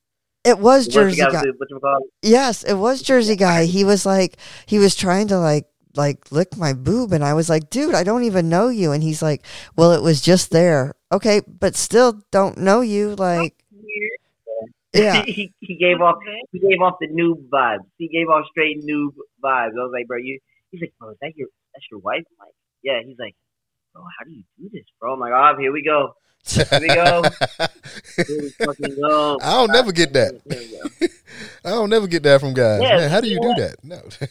it was Jersey guy guy with the- whatchamacallit? Yes, it was Jersey guy. He was like, he was trying to like, like lick my boob, and I was like, dude, I don't even know you. And he's like, well, it was just there. Okay, but still don't know you. Like, yeah, he, he gave off he gave off the noob vibes. He gave off straight noob vibes. I was like, bro, you. He's like, bro, is that your that's your wife? I'm like, yeah. He's like, bro, how do you do this, bro? I'm like, oh, here we go. Here we go. Here we fucking go. I don't never get that. Here we go. I don't never get that from guys. Yeah, Man, how do you yeah. do that? No.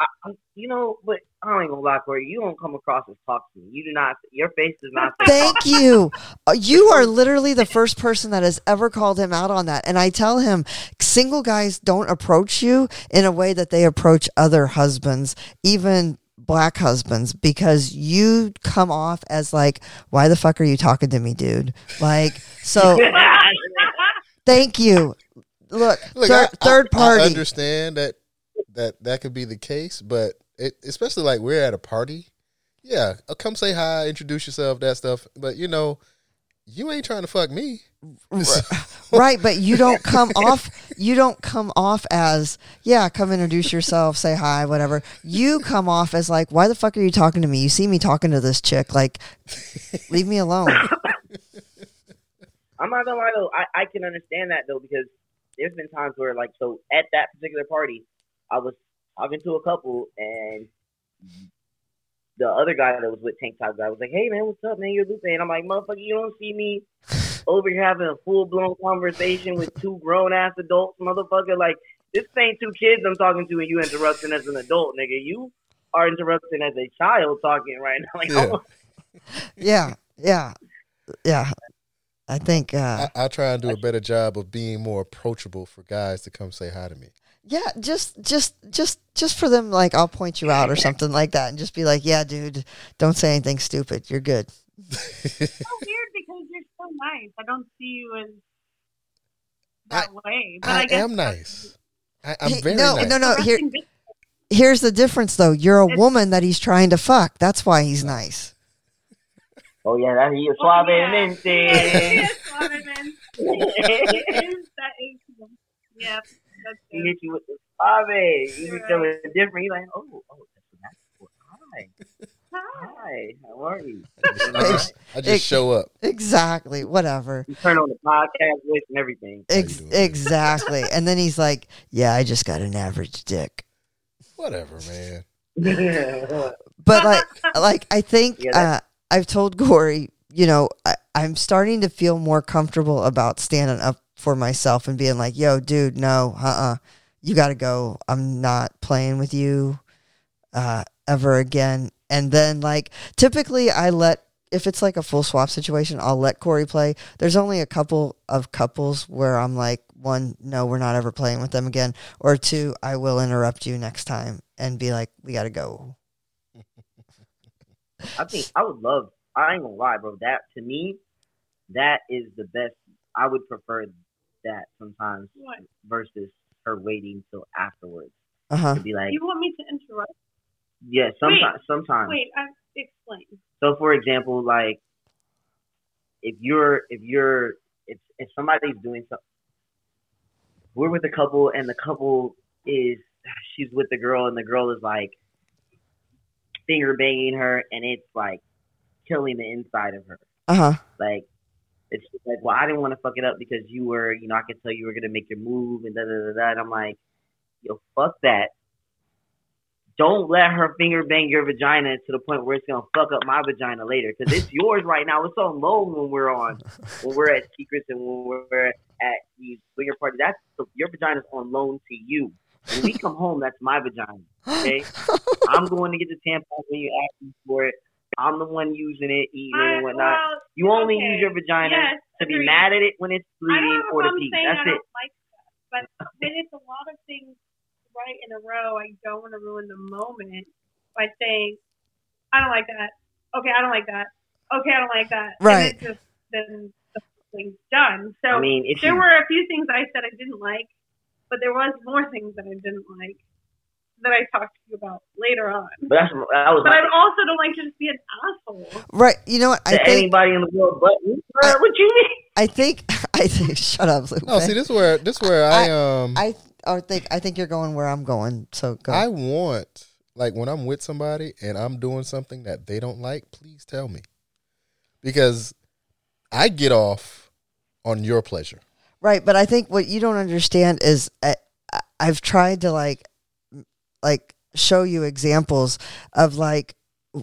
I, I, you know, but I ain't gonna lie, Corey. You don't come across as toxic. You do not. Your face is not. say thank you. Uh, You are literally the first person that has ever called him out on that. And I tell him, single guys don't approach you in a way that they approach other husbands, even black husbands, because you come off as like, why the fuck are you talking to me, dude? Like, so. Thank you. Look, Look, thir- I, third party. I understand that that that could be the case, but it, especially like we're at a party. Yeah, uh, come say hi, introduce yourself, that stuff. But you know, you ain't trying to fuck me. right, but you don't come off. You don't come off as yeah. Come introduce yourself, say hi, whatever. You come off as like, why the fuck are you talking to me? You see me talking to this chick, like, leave me alone. I'm not gonna lie though, I, I can understand that though because there's been times where like so at that particular party, I was talking to a couple and the other guy that was with Tank Top guy was like, "Hey man, what's up, man? You're Lupe," and I'm like, "Motherfucker, you don't see me over here having a full blown conversation with two grown ass adults, motherfucker. Like this ain't two kids I'm talking to, and you interrupting as an adult, nigga. You are interrupting as a child talking right now. Like, Yeah. oh, Yeah, yeah, yeah. I think. uh I, I try and do a better job of being more approachable for guys to come say hi to me. Yeah, just just just just for them like I'll point you out or something like that and just be like, "Yeah, dude, don't say anything stupid. You're good." so weird because you're so nice. I don't see you as that way. But I, I guess am nice. I, I'm very no, nice. no, no. Here here's the difference though. You're a It's- woman that he's trying to fuck. That's why he's nice. oh yeah, that's you Oh, suave yeah. mente. Yes, suavemente. That is- that is- Yeah, that's He hit you with the suave. You You're be different. You like, oh, oh, that's that's cool. Hi, Hi. hi, how are you? Ex- I just show up. Exactly. Whatever. You turn on the podcast voice and everything. Ex- How you doing? exactly. And then he's like, "Yeah, I just got an average dick." Whatever, man. But like, like I think Yeah, uh, I've told Corey, you know, I, I'm starting to feel more comfortable about standing up for myself and being like, "Yo, dude, no, uh, uh you got to go. I'm not playing with you uh, ever again." And then, like, typically, I let if it's like a full swap situation, I'll let Corey play. There's only a couple of couples where I'm like, one, no, we're not ever playing with them again, or two, I will interrupt you next time and be like, we got to go. I think I would love. I ain't gonna lie, bro. That to me, that is the best. I would prefer that sometimes What? versus her waiting till afterwards Uh huh. to be like, You want me to interrupt? yeah. Sometimes, sometimes. Wait, I explain. So, for example, like if you're if you're if if somebody's doing something, we're with a couple and the couple is she's with the girl and the girl is like finger banging her and it's like killing the inside of her. Uh huh. Like it's like, well, I didn't want to fuck it up because you were, you know, I could tell you were gonna make your move and da da da da. And I'm like, yo, fuck that. Don't let her finger bang your vagina to the point where it's gonna fuck up my vagina later, because it's yours right now. It's on loan when we're on, when we're at secrets and when we're at these swinger parties. That's your vagina's on loan to you. When we come home, that's my vagina. Okay, I'm going to get the tampon when you ask me for it. I'm the one using it, eating it, I, and whatnot. well, You only okay. use your vagina Yes, to be mad at it when it's bleeding don't have or a to pee. That's I it. don't like that. But when it's a lot of things right in a row, I don't want to ruin the moment by saying, I don't like that. Okay, I don't like that. Okay, I don't like that. Right. And it just then the thing's done. So I mean, if there you, were a few things I said I didn't like, but there was more things that I didn't like that I talked to you about later on. but that's that was But I also don't like to just be an asshole. Right. You know what? I to think. anybody in the world but me. Bruh, What you mean? I think. I think. Shut up, Lupe. No, see, this is where this is where I um I I think I think you're going where I'm going. So go. I want like when I'm with somebody and I'm doing something that they don't like, please tell me. Because I get off on your pleasure. Right, but I think what you don't understand is I, I- I've tried to like m- like show you examples of like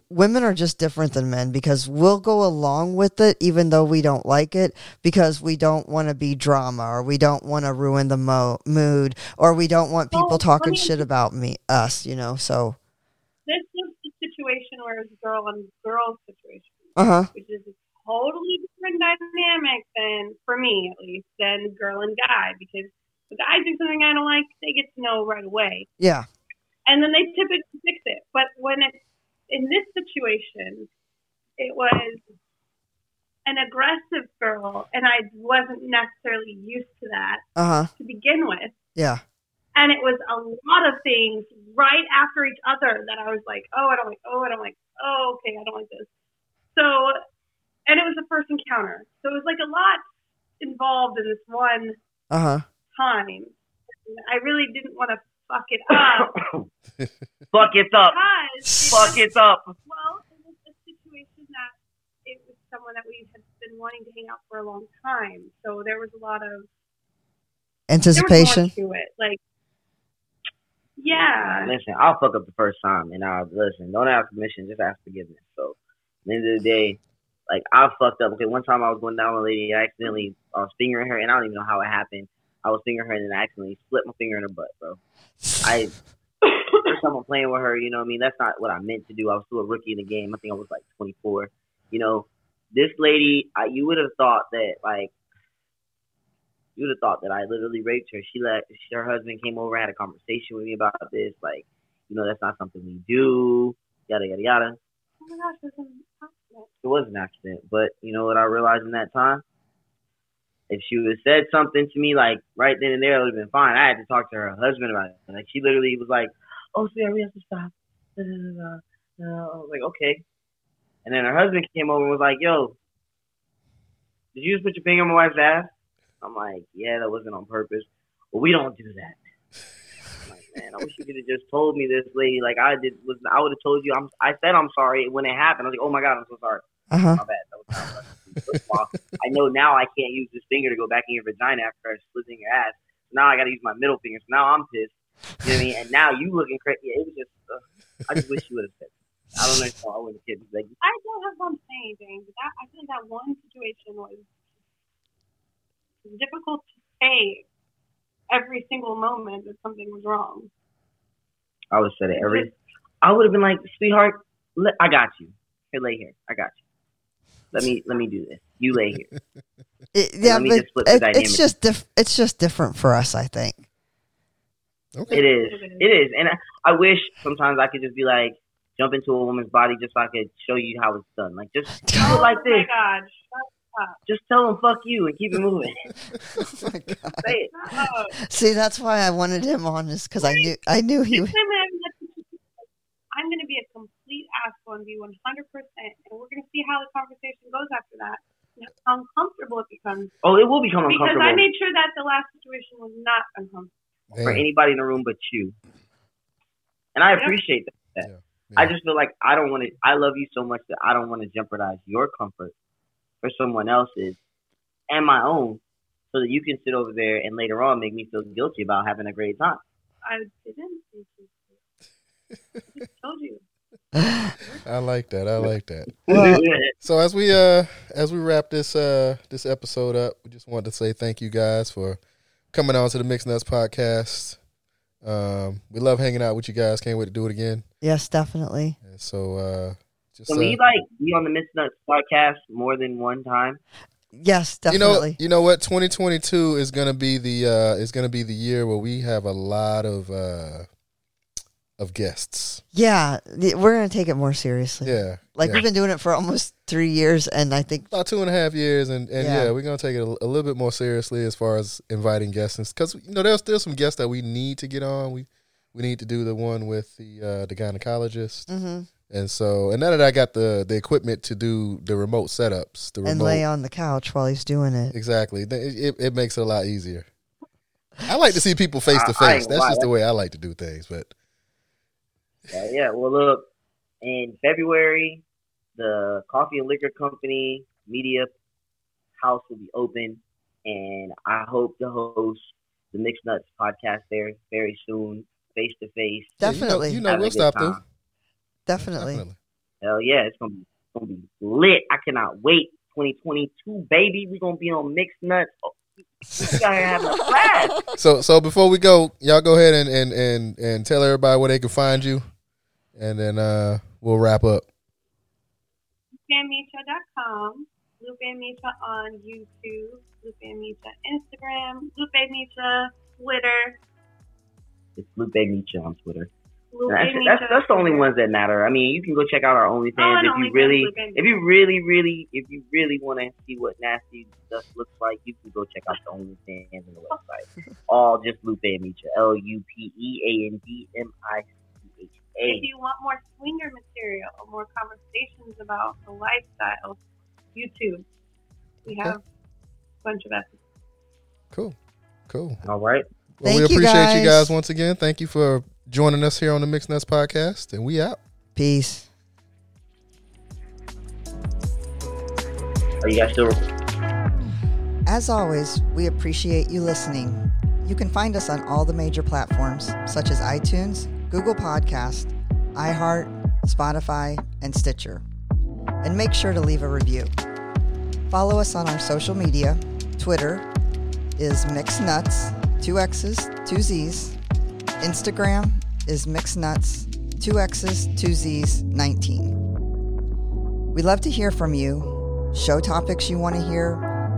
women are just different than men because we'll go along with it even though we don't like it because we don't want to be drama or we don't want to ruin the mo- mood or we don't want people Well, talking me- shit about me us, you know. So, This is the situation where it's was girl and girl situation. uh-huh. which is a totally different dynamic than, for me at least, than girl and guy. Because the guy do something I don't like, they get to know right away, Yeah. And then they typically fix it. But when it's in this situation, it was an aggressive girl, and I wasn't necessarily used to that Uh huh. to begin with. Yeah. And it was a lot of things right after each other that I was like, oh, I don't like, oh, I don't like, oh, okay, I don't like this. So, and it was the first encounter. So it was like a lot involved in this one Uh huh. time. And I really didn't want to fuck it up Fuck it up. Fuck it up. Well, it was a situation that it was someone that we had been wanting to hang out for a long time. So there was a lot of there was Anticipation. more to it. Like, yeah, Listen, I'll fuck up the first time, and I'll listen. Don't ask permission, just ask forgiveness. So, at the end of the day, like I fucked up. Okay, one time I was going down on a lady, I accidentally I was fingering her, and I don't even know how it happened. I was fingering her, and then I accidentally split my finger in her butt, bro. I first time I'm playing with her, you know what I mean? That's not what I meant to do. I was still a rookie in the game. I think I was like 24. You know, this lady, I, you would have thought that like you would have thought that I literally raped her. She let her husband came over, had a conversation with me about this. Like, you know, that's not something we do. Yada yada yada. oh my gosh, it was an accident. It was an accident, but you know what I realized in that time? If she would have said something to me like right then and there, it would have been fine. I had to talk to her husband about it. Like she literally was like, "Oh, sweetheart, we have to stop." Da, I was like, "Okay." And then her husband came over and was like, "Yo, did you just put your finger on my wife's ass?" I'm like, "Yeah, that wasn't on purpose, but we don't do that." I'm like, man, I wish you could have just told me this, lady. Like I did, was I would have told you. I'm. I said I'm sorry when it happened. I was like, "Oh my god, I'm so sorry." Uh huh. My bad. That was not right. First of all, I know now I can't use this finger to go back in your vagina after I slit in your ass. Now I got to use my middle finger. So now I'm pissed. You know what I mean? And now you looking crazy. It was just. Uh, I just wish you would have said. I don't know. I wouldn't have kidded. Like I don't have one say anything, but that I think that one situation was difficult to say every single moment that something was wrong. I would have said it every. I would have been like, sweetheart, let, I got you. Here, lay here. I got you. Let me let me do this. You lay here. It, yeah, let me but just flip it, dynamic. it's just diff- it's just different for us, I think. Okay. It is. It is. And I, I wish sometimes I could just be like, jump into a woman's body just so I could show you how it's done. Like just do it like oh my this. god. Just tell him fuck you and keep it moving. oh my God. Say it. Oh. See, that's why I wanted him on, is because I knew I knew he. Next would- I have a- I'm going to be a complete asshole and be 100%, and we're going to see how the conversation goes after that. And how uncomfortable it becomes. Oh, it will become Because uncomfortable Because I made sure that the last situation was not uncomfortable. for anybody in the room but you. And I appreciate that. Yeah. I just feel like I don't want to. I love you so much that I don't want to jeopardize your comfort for someone else's and my own, so that you can sit over there and later on make me feel guilty about having a great time. I didn't think you I just told you. I like that. I like that. Well- So as we uh as we wrap this uh this episode up, we just wanted to say thank you guys for coming on to the Mixed Nuts podcast. Um, we love hanging out with you guys. Can't wait to do it again. yes, definitely. And so uh, just Can uh, we like be on the Miss Nuts podcast more than one time? Yes, you know definitely. you know what 2022 is gonna be the uh is gonna be the year where we have a lot of uh of guests. yeah, th- we're gonna take it more seriously. Yeah, Like yeah. we've been doing it for almost three years, and I think about two and a half years, and, and yeah. Yeah. we're gonna take it a, a little bit more seriously as far as inviting guests, because you know there's still some guests that we need to get on. We we need to do the one with the uh, the gynecologist, hmm and so and now that I got the the equipment to do the remote setups, the and remote lay on the couch while he's doing it. exactly, it, it, it makes it a lot easier. I like to see people face to I- I face. That's just the way I like to do things. But Uh, yeah. Well, look, in February, the Coffee and Liquor Company Media House will be open, and I hope to host the Mixed Nuts podcast there very soon, face to face. yeah, you know- Definitely. you know, we'll stop time. through. Definitely. Hell yeah, it's gonna be it's gonna be lit. I cannot wait. 2022, baby. We're gonna be on Mixed Nuts. Oh, we got here having a blast. So so before we go, y'all go ahead and and and, and tell everybody where they can find you, and then uh we'll wrap up. LupeMicha.com, Lupe Micha on YouTube, Lupe Micha Instagram, Lupe Micha Twitter, It's Lupe Micha on Twitter. That's, that's that's the only ones that matter. I mean, you can go check out our OnlyFans Oh, if you OnlyFans, really, if you really, really, if you really want to see what nasty stuff looks like, you can go check out the OnlyFans and the website. All just Lupe Micha, L U P E A N D M I C H If you want more swinger material, more conversations about the lifestyle, YouTube. We Okay. have a bunch of episodes. Cool. Cool. All right. Well, Thank we appreciate you guys. guys once again. Thank you for joining us here on the Mixed Nuts Podcast, and we out. Peace. Are you guys still? As always, we appreciate you listening. You can find us on all the major platforms such as iTunes, Google Podcast, iHeart, Spotify, and Stitcher. And make sure to leave a review. Follow us on our social media. Twitter is MixNuts, two X's, two Z's. Instagram is MixNuts, two X's, two Z's, 19. We'd love to hear from you, show topics you want to hear,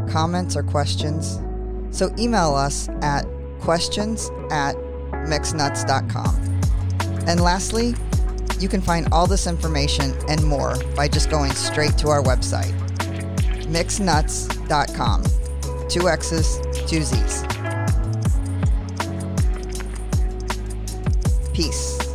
comments, or questions. So email us at questions at mixnuts.com. And lastly, you can find all this information and more by just going straight to our website, mixnuts.com. Two X's, two Z's. Peace.